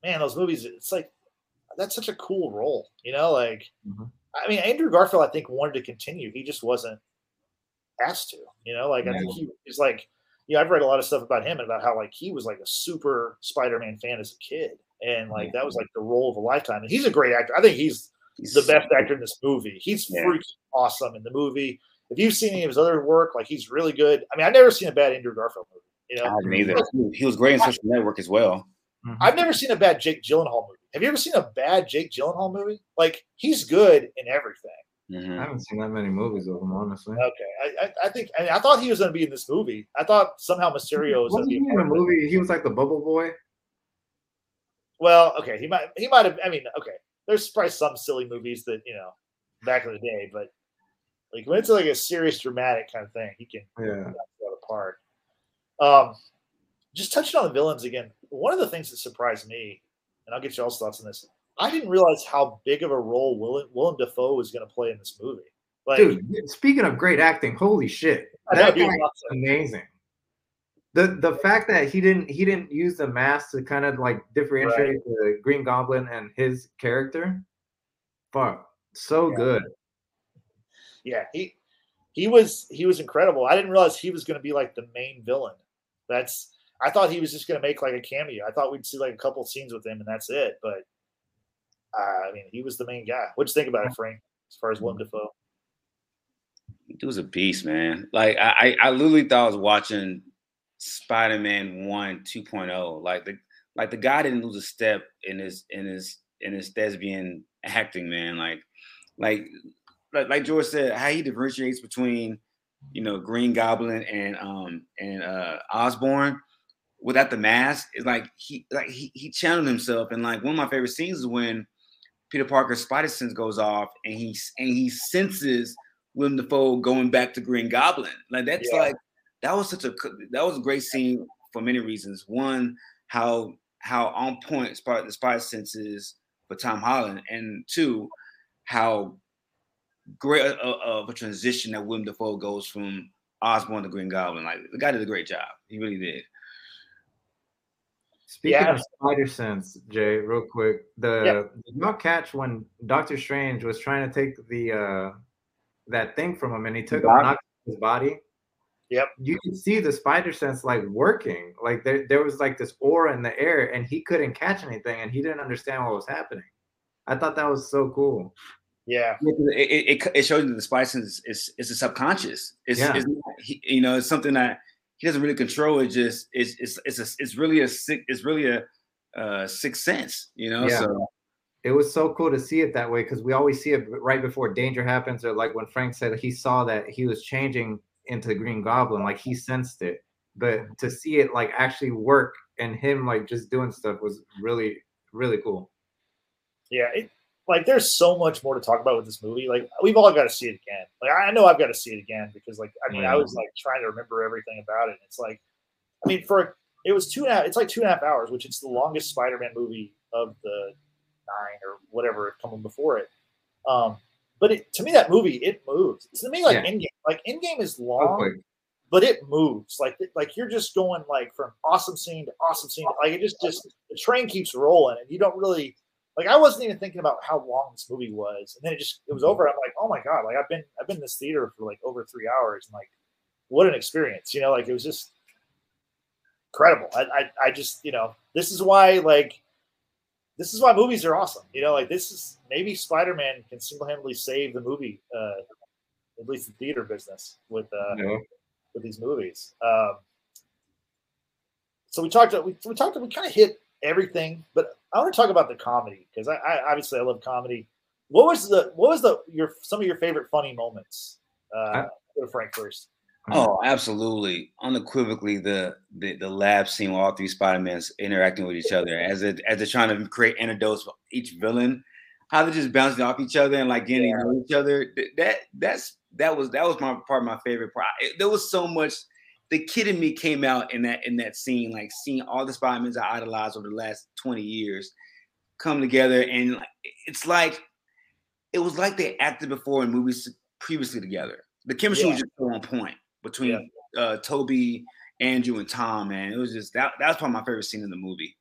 man, those movies, it's like that's such a cool role, you know. Like, Mhm. I mean, Andrew Garfield, I think wanted to continue. He just wasn't asked to, you know. Like, I think he is like, you know, I've read a lot of stuff about him and about how like he was like a super Spider-Man fan as a kid, and like that was like the role of a lifetime. And he's a great actor. I think he's He's- the best actor in this movie. He's Yeah. freaking awesome in the movie. If you've seen any of his other work, like he's really good. I mean, I've never seen a bad Andrew Garfield movie. You know, I haven't either. He was great in Social Network as well. Mhm. I've never seen a bad Jake Gyllenhaal movie. Have you ever seen a bad Jake Gyllenhaal movie? Like he's good in everything. Mhm. I haven't seen that many movies of him, honestly. Okay, I, I, I think I, I thought he was going to be in this movie. I thought somehow Mysterio was going to he be. In a part of it. movie? He was like the Bubble Boy. Well, okay, he might he might have. I mean, okay, there's probably some silly movies that you know back in the day, but like when it's like a serious dramatic kind of thing, he can Yeah. knock that apart. Um, just touching on the villains again. One of the things that surprised me, and I'll get y'all's thoughts on this. I didn't realize how big of a role Willem, Willem Dafoe was going to play in this movie. Like, Dude, speaking of great acting, holy shit, know that is amazing. The the fact that he didn't he didn't use the mask to kind of like differentiate the Green Goblin and his character, fuck, so Yeah. good. yeah, he he was he was incredible. I didn't realize he was going to be like the main villain. That's I thought he was just going to make like a cameo. I thought we'd see like a couple scenes with him and that's it. But I mean, he was the main guy. What'd you think about it, Frank? As far as Willem Dafoe, He was a beast, man. Like I, I I literally thought I was watching Spider-Man 1 2.0. Like the like the guy didn't lose a step in his in his in his thespian acting, man. Like like like, like George said, how he differentiates between you know Green Goblin and um and uh Osborn without the mask is like he like he, he channeled himself and like one of my favorite scenes is when Peter Parker's spider sense goes off and he and he senses Willem Dafoe going back to Green Goblin. Like that's Yeah. like that was such a that was a great scene for many reasons. One, how how on point spider, the spider sense is for Tom Holland, and two, how great a- a- of a transition that Willem Dafoe goes from Osborn to Green Goblin. Like the guy did a great job. He really did. Speaking Yeah. of spider sense, Jay, real quick, the Yeah. did y'all catch when Doctor Strange was trying to take the uh that thing from him and he took him his body. Yep. You could see the spider sense like working. Like there, there was like this aura in the air and he couldn't catch anything and he didn't understand what was happening. I thought that was so cool. Yeah. It, it, it shows you the spider sense is, is, a subconscious. It's, yeah. it's you know, it's something that he doesn't really control. It just, it's, it's, it's, a, it's really a sick, it's really a, uh, sixth sense, you know? Yeah. So it was so cool to see it that way because we always see it right before danger happens, or like when Frank said he saw that he was changing into the Green Goblin, like he sensed it. But to see it like actually work and him like just doing stuff was really, really cool. Yeah, it, like there's so much more to talk about with this movie. Like we've all got to see it again. Like I know I've got to see it again because like I mean. I was like trying to remember everything about it. It's like I mean for it was two and a half. It's like two and a half hours, which it's the longest Spider-Man movie of the nine or whatever coming before it. Um, but it, to me, that movie it moves. To me, like yeah. Endgame, like Endgame is long, but it moves. Like like you're just going like from awesome scene to awesome scene. Like it just just the train keeps rolling, and you don't really like. I wasn't even thinking about how long this movie was, and then it just it was over. I'm like, oh my god! Like I've been I've been in this theater for like over three hours, and like what an experience. You know, like it was just incredible. I, I, I just, you know, this is why like this is why movies are awesome. You know, like this is maybe Spider Man can single handedly save the movie, uh, at least the theater business with uh, yeah. with these movies. Um, so we talked. We, we talked. We kind of hit everything, but I want to talk about the comedy because I, I, obviously I love comedy. What was the what was the your some of your favorite funny moments? Uh, I, Frank first. Oh, absolutely, unequivocally, the, the the lab scene where all three Spider-Mans interacting with each other as it as they're trying to create antidotes for each villain, how they're just bouncing off each other and like getting yeah. to know each other. That that's that was that was my part of my favorite part. It, there was so much. The kid in me came out in that in that scene, like seeing all the Spider-Mans I idolized over the last twenty years come together, and it's like it was like they acted before in movies previously together. The chemistry yeah. was just so on point between yeah. uh, Tobey, Andrew, and Tom. Man, it was just that. That's probably my favorite scene in the movie.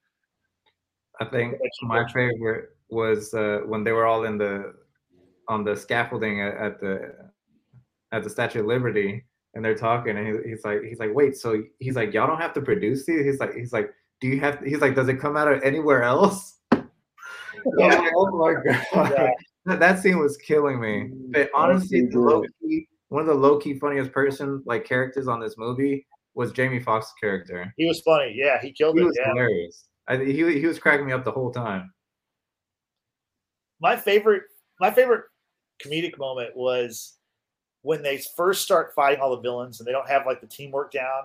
I think my favorite was uh, when they were all in the on the scaffolding at, at the at the Statue of Liberty, and they're talking, and he, he's like, he's like, wait, so he's like, y'all don't have to produce these. He's like, he's like, do you have? He's like, does it come out of anywhere else? Yeah. oh my god. Yeah. That, that scene was killing me. Mm-hmm. But honestly, low key, one of the low key funniest person like characters on this movie was Jamie Foxx's character. He was funny. Yeah, he killed he it. Was yeah. hilarious. I, he he was cracking me up the whole time. My favorite my favorite comedic moment was when they first start fighting all the villains and they don't have like the teamwork down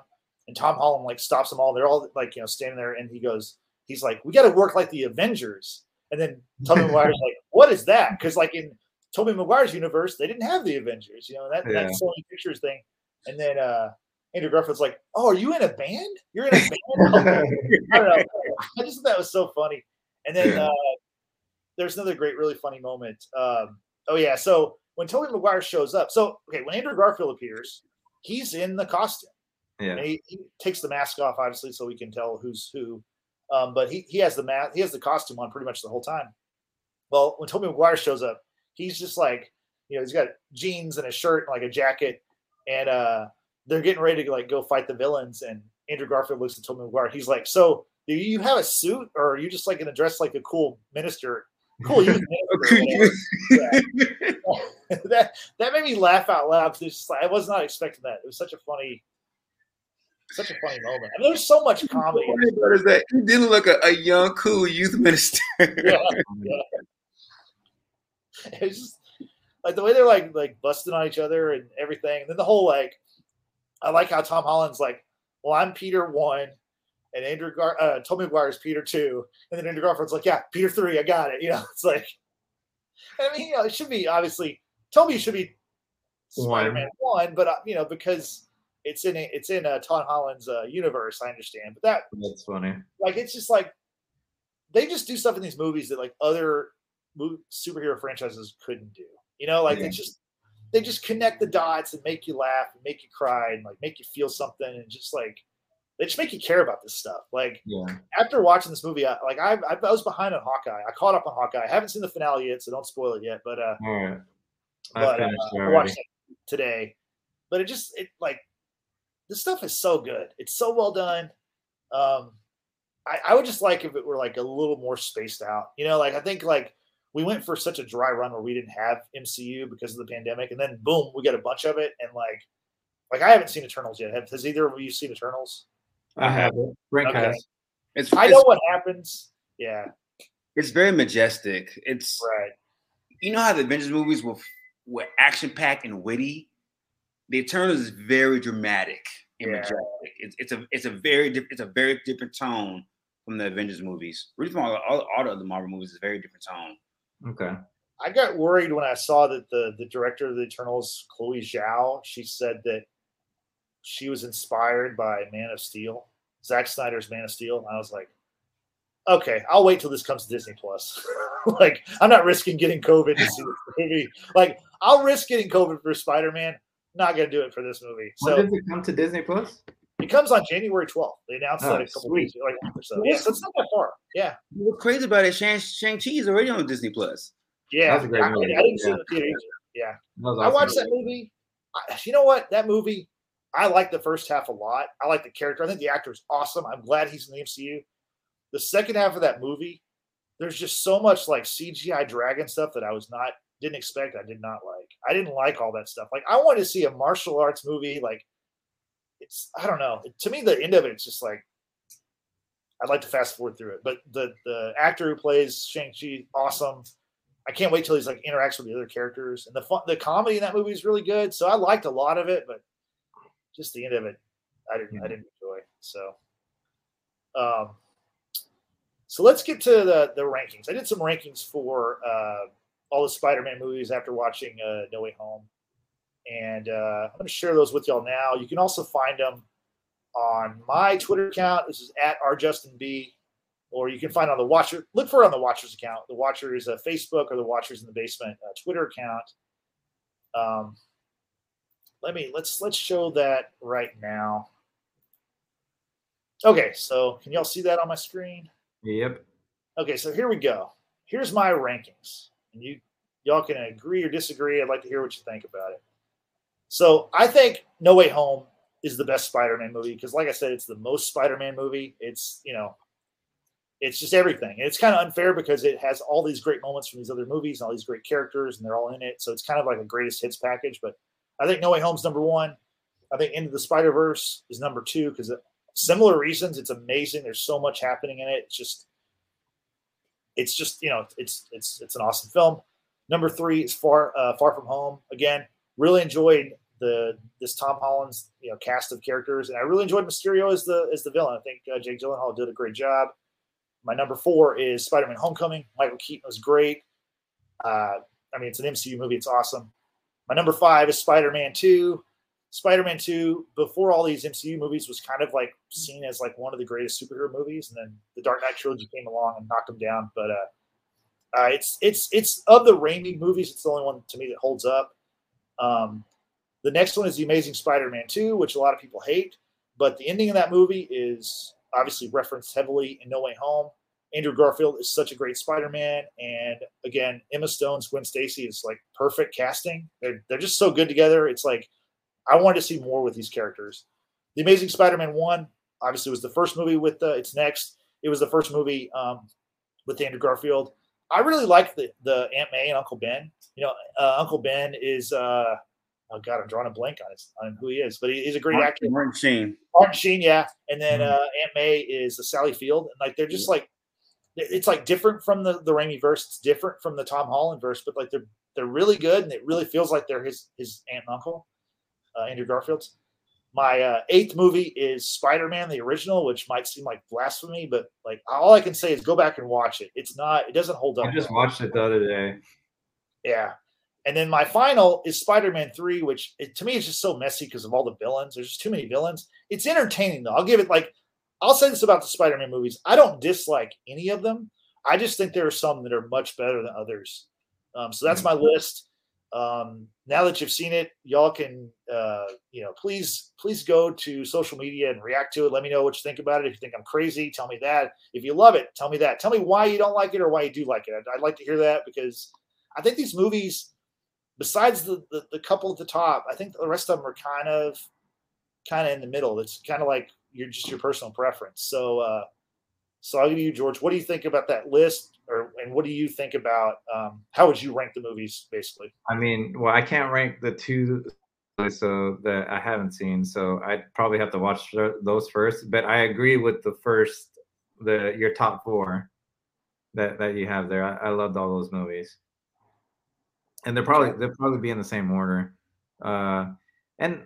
and Tom Holland like stops them all. They're all like, you know, standing there and he goes, he's like, we got to work like the Avengers. And then Tobey Maguire's like, what is that? Because like in Tobey Maguire's universe, they didn't have the Avengers, you know, that, yeah. that Sony Pictures thing. And then uh, Andrew Garfield's like, "Oh, are you in a band? You're in a band?" I don't know. I just thought that was so funny. And then uh, there's another great, really funny moment. Um, oh yeah, so when Tobey Maguire shows up, so okay, when Andrew Garfield appears, he's in the costume. Yeah. He, he, takes the mask off, obviously, so we can tell who's who. Um, but he he has the mask, he has the costume on pretty much the whole time. Well, when Tobey Maguire shows up, he's just like, you know, he's got jeans and a shirt and like a jacket, and uh, they're getting ready to like go fight the villains. And Andrew Garfield looks at Tobey Maguire. He's like, "So, do you have a suit, or are you just like gonna dress like a cool minister?" Cool, you that that made me laugh out loud because like, I was not expecting that. It was such a funny, such a funny moment. I mean, there's so much comedy. Is that he didn't look a, a young, cool youth minister. yeah, yeah. it's just like the way they're like like busting on each other and everything. And then the whole like, I like how Tom Holland's like, well, I'm Peter one, and Andrew Gar, uh, Tobey Maguire's Peter two, and then Andrew Garfield's like, yeah, Peter three, I got it. You know, it's like, I mean, you know, it should be obviously Tobey should be Spider Man one, but uh, you know because it's in it's in uh, Tom Holland's uh, universe. I understand, but that that's funny. Like it's just like they just do stuff in these movies that like other movie, superhero franchises couldn't do. You know, like yeah. they just they just connect the dots and make you laugh and make you cry and like make you feel something and just like they just make you care about this stuff. Like yeah. after watching this movie, I, like I, I was behind on Hawkeye. I caught up on Hawkeye. I haven't seen the finale yet, so don't spoil it yet. But uh, but uh, I watched it today. But it just it like this stuff is so good. It's so well done. Um, I, I would just like if it were like a little more spaced out. You know, like I think like we went for such a dry run where we didn't have MCU because of the pandemic, and then boom, we got a bunch of it, and like, like I haven't seen Eternals yet. Have, has either of you seen Eternals? I have it. Frank okay. has. It's, I know what happens. Yeah. It's very majestic. It's right. You know how the Avengers movies were were action packed and witty. The Eternals is very dramatic and yeah. majestic. It's, it's a it's a very different it's a very different tone from the Avengers movies. Really, from all, all, all the other Marvel movies, is a very different tone. Okay. I got worried when I saw that the the director of the Eternals, Chloe Zhao, she said that she was inspired by Man of Steel, Zack Snyder's Man of Steel. I was like, okay, I'll wait till this comes to Disney Plus. like, I'm not risking getting COVID to see this movie. Like, I'll risk getting COVID for Spider Man. Not gonna do it for this movie. So, when does it come to Disney Plus? It comes on January 12th. They announced oh, that ah, a couple sweet. weeks like or so. Yeah, so it's not that far. Yeah. What's crazy about it, Shang Shang Chi is already on Disney Plus. Yeah, I, I, didn't yeah. see the theater Yeah, awesome. I watched that movie. I, you know what? That movie, I like the first half a lot. I like the character. I think the actor is awesome. I'm glad he's in the MCU. The second half of that movie, there's just so much like CGI dragon stuff that I was not didn't expect. I did not like. I didn't like all that stuff. Like I wanted to see a martial arts movie. Like it's I don't know. To me, the end of it, it's just like I'd like to fast forward through it. But the the actor who plays Shang Chi, awesome. I can't wait till he's like interacts with the other characters, and the fun, the comedy in that movie is really good. So I liked a lot of it, but just the end of it, I didn't I didn't enjoy. So, um, so let's get to the the rankings. I did some rankings for uh, all the Spider-Man movies after watching uh, No Way Home, and uh, I'm going to share those with y'all now. You can also find them on my Twitter account. This is at rjustinb, or you can find on the Watcher. Look for it on the Watchers account. The Watchers uh, Facebook or the Watchers in the Basement uh, Twitter account. Um, let me let's let's show that right now. Okay, so can y'all see that on my screen? Yep. Okay, so here we go. Here's my rankings, and you y'all can agree or disagree. I'd like to hear what you think about it. So I think No Way Home is the best Spider-Man movie because, like I said, it's the most Spider-Man movie. It's you know, it's just everything. And it's kind of unfair because it has all these great moments from these other movies and all these great characters, and they're all in it. So it's kind of like a greatest hits package. But I think No Way Home's number one. I think Into the Spider Verse is number two because similar reasons. It's amazing. There's so much happening in it. It's just, it's just you know, it's it's it's an awesome film. Number three is Far uh, Far From Home. Again, really enjoyed the this Tom Holland's you know cast of characters, and I really enjoyed Mysterio as the as the villain. I think uh, Jake Gyllenhaal did a great job. My number four is Spider-Man: Homecoming. Michael Keaton was great. Uh, I mean, it's an MCU movie. It's awesome. My number five is Spider-Man Two. Spider-Man 2, before all these MCU movies, was kind of like seen as like one of the greatest superhero movies, and then the Dark Knight trilogy came along and knocked them down. But uh, uh, it's it's it's of the Raimi movies, it's the only one to me that holds up. Um, the next one is The Amazing Spider-Man 2, which a lot of people hate, but the ending of that movie is obviously referenced heavily in No Way Home. Andrew Garfield is such a great Spider-Man, and again, Emma Stone's Gwen Stacy is like perfect casting. They're they're just so good together. It's like I wanted to see more with these characters. The Amazing Spider-Man one obviously was the first movie with the its next. It was the first movie um, with Andrew Garfield. I really like the the Aunt May and Uncle Ben. You know, uh, Uncle Ben is uh, oh god, I'm drawing a blank on his on who he is, but he, he's a great Martin, actor. Martin Sheen. Martin Sheen, yeah, and then mm-hmm. uh, Aunt May is Sally Field, and like they're just like it's like different from the the Raimi verse. It's different from the Tom Holland verse, but like they're they're really good, and it really feels like they're his his aunt and uncle uh, Andrew Garfield's. My uh, eighth movie is Spider Man, the original, which might seem like blasphemy, but like all I can say is go back and watch it. It's not, it doesn't hold up. I just watched it the other day. Yeah. And then my final is Spider Man 3, which it, to me is just so messy because of all the villains. There's just too many villains. It's entertaining, though. I'll give it like, I'll say this about the Spider Man movies. I don't dislike any of them. I just think there are some that are much better than others. Um, so that's mm-hmm. my list um, now that you've seen it, y'all can, uh, you know, please, please go to social media and react to it. Let me know what you think about it. If you think I'm crazy, tell me that. If you love it, tell me that. Tell me why you don't like it or why you do like it. I'd, I'd like to hear that because I think these movies, besides the, the, the couple at the top, I think the rest of them are kind of kind of in the middle. It's kind of like you're just your personal preference. So uh, so I'll give you George. What do you think about that list, or and what do you think about um, how would you rank the movies, basically? I mean, well, I can't rank the two so that I haven't seen, so I'd probably have to watch those first. But I agree with the first, the your top four that that you have there. I, I loved all those movies, and they're probably they'll probably be in the same order. Uh, and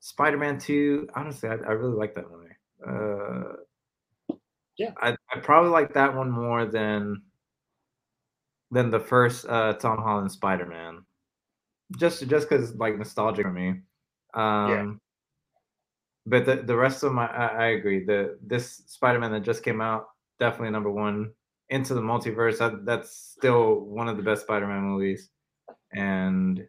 Spider-Man Two, honestly, I, I really like that movie. Uh, yeah, I, I probably like that one more than than the first uh, Tom Holland Spider Man. Just just because like nostalgic for me. Um, yeah. But the the rest of my I, I agree. The this Spider Man that just came out definitely number one. Into the multiverse that, that's still one of the best Spider Man movies, and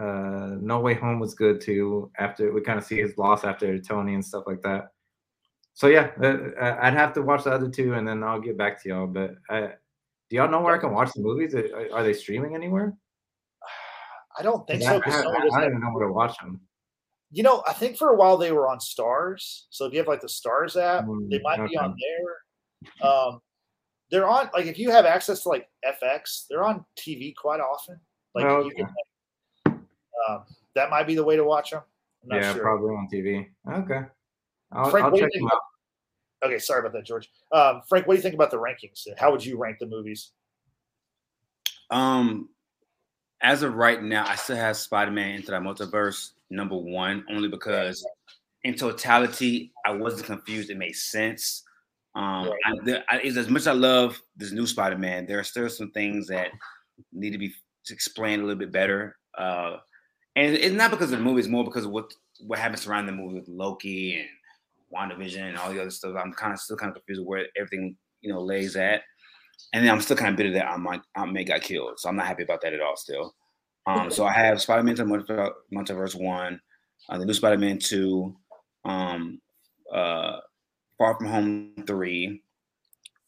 uh, No Way Home was good too. After we kind of see his loss after Tony and stuff like that so yeah, uh, I'd have to watch the other two, and then I'll get back to y'all. But uh, do y'all know where I can watch the movies? Are, they streaming anywhere? I don't think so. I, I, I, don't even know where to watch them. You know, I think for a while they were on Starz. So if you have like the Starz app, mm, they might okay. be on there. Um, they're on like if you have access to like FX, they're on TV quite often. Like, oh, okay. can, um, that might be the way to watch them. yeah, sure. probably on TV. Okay. I'll, Frank, I'll check them out. Okay, sorry about that, George. Um, Frank, what do you think about the rankings? How would you rank the movies? Um, as of right now, I still have Spider-Man Into the Multiverse number one, only because in totality, I wasn't confused. It made sense. Um, right. I, there, I, as much as I love this new Spider-Man, there are still some things that need to be explained a little bit better. Uh, and it's not because of the movie; it's more because of what what happens around the movie with Loki and WandaVision and all the other stuff. I'm kind of still kind of confused where everything you know lays at, and then I'm still kind of bitter that Aunt, Aunt May got killed. So I'm not happy about that at all. Still, um, so I have Spider-Man to Multiverse One, uh, the new Spider-Man Two, um, uh, Far From Home Three.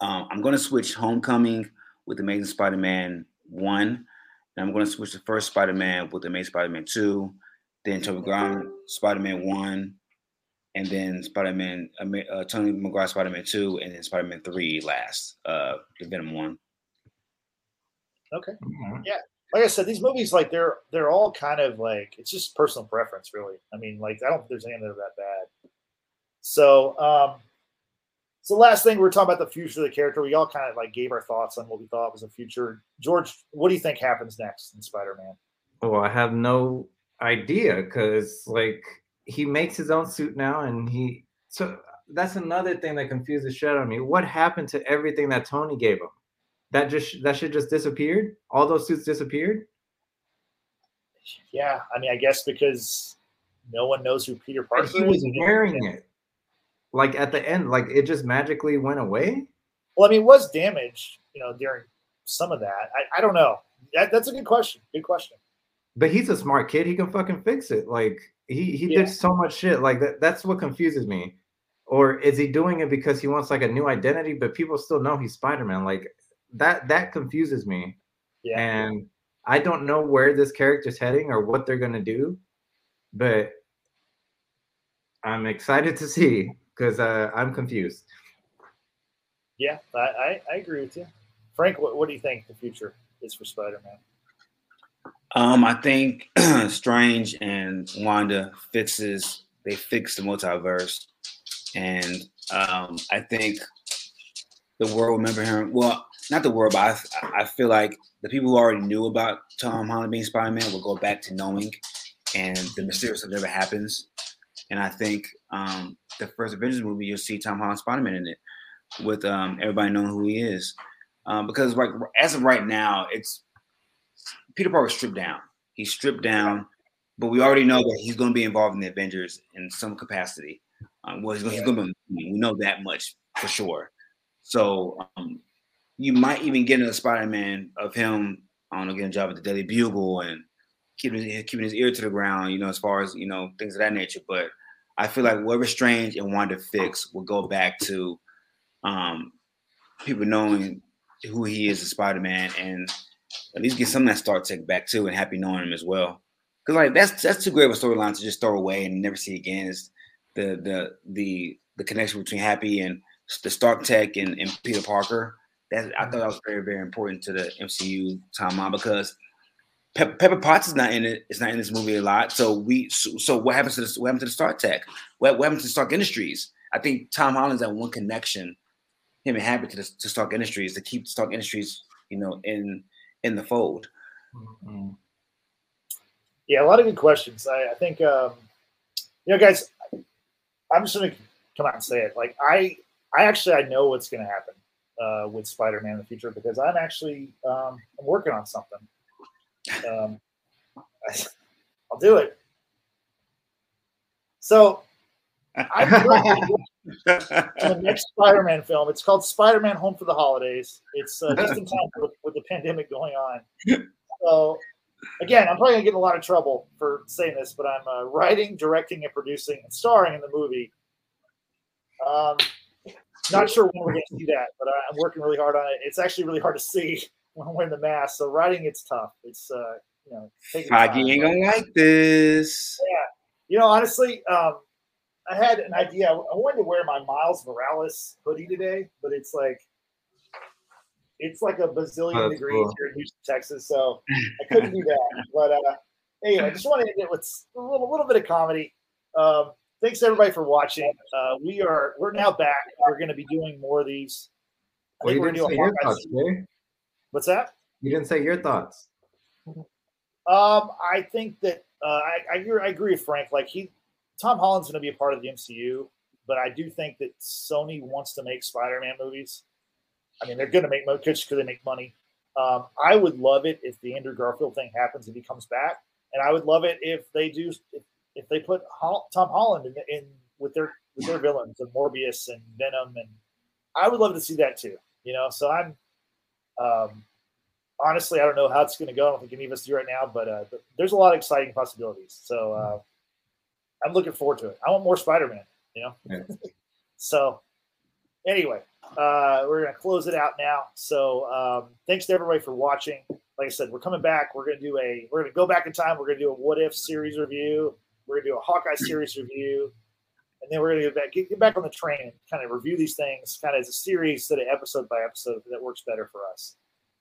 Um, I'm going to switch Homecoming with Amazing Spider-Man One, and I'm going to switch the first Spider-Man with the Amazing Spider-Man Two, then Tobey Maguire Spider-Man One, and then Spider-Man, uh, Tony Maguire Spider-Man two, and then Spider-Man three last, uh, the Venom one. Okay. Mm-hmm. Yeah. Like I said, these movies, like they're they're all kind of like it's just personal preference, really. I mean, like I don't think there's any that are that bad. So, um, so last thing we are talking about the future of the character. We all kind of like gave our thoughts on what we thought was the future. George, what do you think happens next in Spider-Man? Oh, I have no idea because like he makes his own suit now, and he so that's another thing that confuses shit out of me. What happened to everything that Tony gave him? That just that shit just disappeared. All those suits disappeared. Yeah, I mean, I guess because no one knows who Peter Parker he was wearing it. Like at the end, like it just magically went away. Well, I mean, it was damaged, you know, during some of that. I, I don't know. That, that's a good question. Good question. But he's a smart kid. He can fucking fix it. Like he he yeah. did so much shit. Like that. That's what confuses me. Or is he doing it because he wants like a new identity, but people still know he's Spider Man? Like that. That confuses me. Yeah. And I don't know where this character's heading or what they're gonna do, but I'm excited to see because uh, I'm confused. Yeah, I, I, I, agree with you. Frank, what, what do you think the future is for Spider Man? Um, I think Strange and Wanda fixes they fix the multiverse, and um, I think the world remember him. Well, not the world, but I, I feel like the people who already knew about Tom Holland being Spider Man will go back to knowing, and the mysterious stuff never happens. And I think um, the first Avengers movie, you'll see Tom Holland Spider Man in it, with um, everybody knowing who he is. Um, because like as of right now, it's Peter Parker stripped down. He's stripped down, but we already know that he's going to be involved in the Avengers in some capacity. Um, well, he's, going to be. We know that much for sure. So um, you might even get a Spider-Man of him. Getting a job at the Daily Bugle and keeping his, keeping his ear to the ground. You know, as far as you know, things of that nature. But I feel like whatever Strange and Wanda fix will go back to um, people knowing who he is as Spider-Man and at least get some of that Stark Tech back too, and happy knowing him as well. Because like that's that's too great of a storyline to just throw away and never see again. Is the the the the connection between Happy and the Stark Tech and, and Peter Parker. That I thought that was very very important to the MCU timeline because Pe- Pepper Potts is not in it. It's not in this movie a lot. So we so, so what happens to this? What happens to the Stark Tech? What, what happens to Stark Industries? I think Tom Holland's that one connection, him and Happy to the to Stark Industries to keep Stark Industries, you know, in in the fold. Mm-hmm. Yeah, a lot of good questions. I, I think, um, you know, guys, I'm just going to come out and say it. Like, I, I actually, I know what's going to happen uh, with Spider-Man in the future because I'm actually, um, I'm working on something. Um, I, will do it. So, I'm the next Spider-Man film. It's called Spider-Man: Home for the Holidays. It's uh, just in time for, with the pandemic going on. So again, I'm probably gonna get in a lot of trouble for saying this, but I'm uh, writing, directing, and producing and starring in the movie. Um, not sure when we're gonna see that, but I'm working really hard on it. It's actually really hard to see wearing the mask, so riding it's tough. It's uh, you know, Foggy ain't gonna like this. Yeah, you know, honestly, um, I had an idea. I wanted to wear my Miles Morales hoodie today, but it's like it's like a bazillion degrees cool. here in Houston, Texas. So I couldn't do that. But uh, anyway, I just want to end it with a little, little bit of comedy. Um, thanks everybody for watching. Uh, we are we're now back. We're going to be doing more of these. I think we're going to do a What's that? You didn't say your thoughts. Um, I think that uh, I, I, agree, I agree with Frank. Like he, Tom Holland's going to be a part of the MCU, but I do think that Sony wants to make Spider-Man movies. I mean, they're going to make because they make money. Um, I would love it if the Andrew Garfield thing happens and he comes back, and I would love it if they do if, if they put Tom Holland in, in with their with their villains and Morbius and Venom, and I would love to see that too. You know, so I'm um, honestly I don't know how it's going to go. I don't think any of us do right now, but, uh, but there's a lot of exciting possibilities. So uh, I'm looking forward to it. I want more Spider-Man. You know, yeah. so anyway, uh, we're going to close it out now. So um, thanks to everybody for watching. Like I said, we're coming back. We're going to do a we're going to go back in time. We're going to do a what if series review. We're going to do a Hawkeye series review, and then we're going to get back get, get back on the train and kind of review these things kind of as a series instead of episode by episode that works better for us.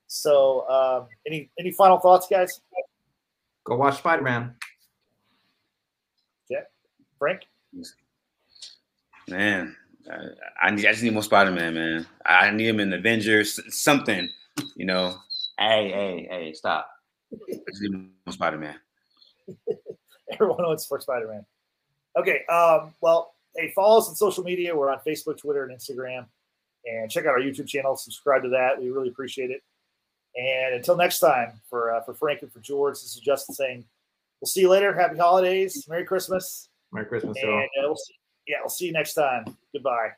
So, um, any any final thoughts, guys? Go watch Spider Man. yeah Frank. Man, I, need, I just need more Spider Man, man. I need him in Avengers, something, you know. Hey, hey, hey, stop. I just need more Spider Man. Everyone wants for Spider Man. Okay, um, well, hey, follow us on social media. We're on Facebook, Twitter, and Instagram. And check out our YouTube channel. Subscribe to that. We really appreciate it. And until next time, for uh, for Frank and for George, this is Justin saying, we'll see you later. Happy holidays. Merry Christmas. Merry Christmas. And uh, we'll see, yeah, we'll see you next time. Goodbye.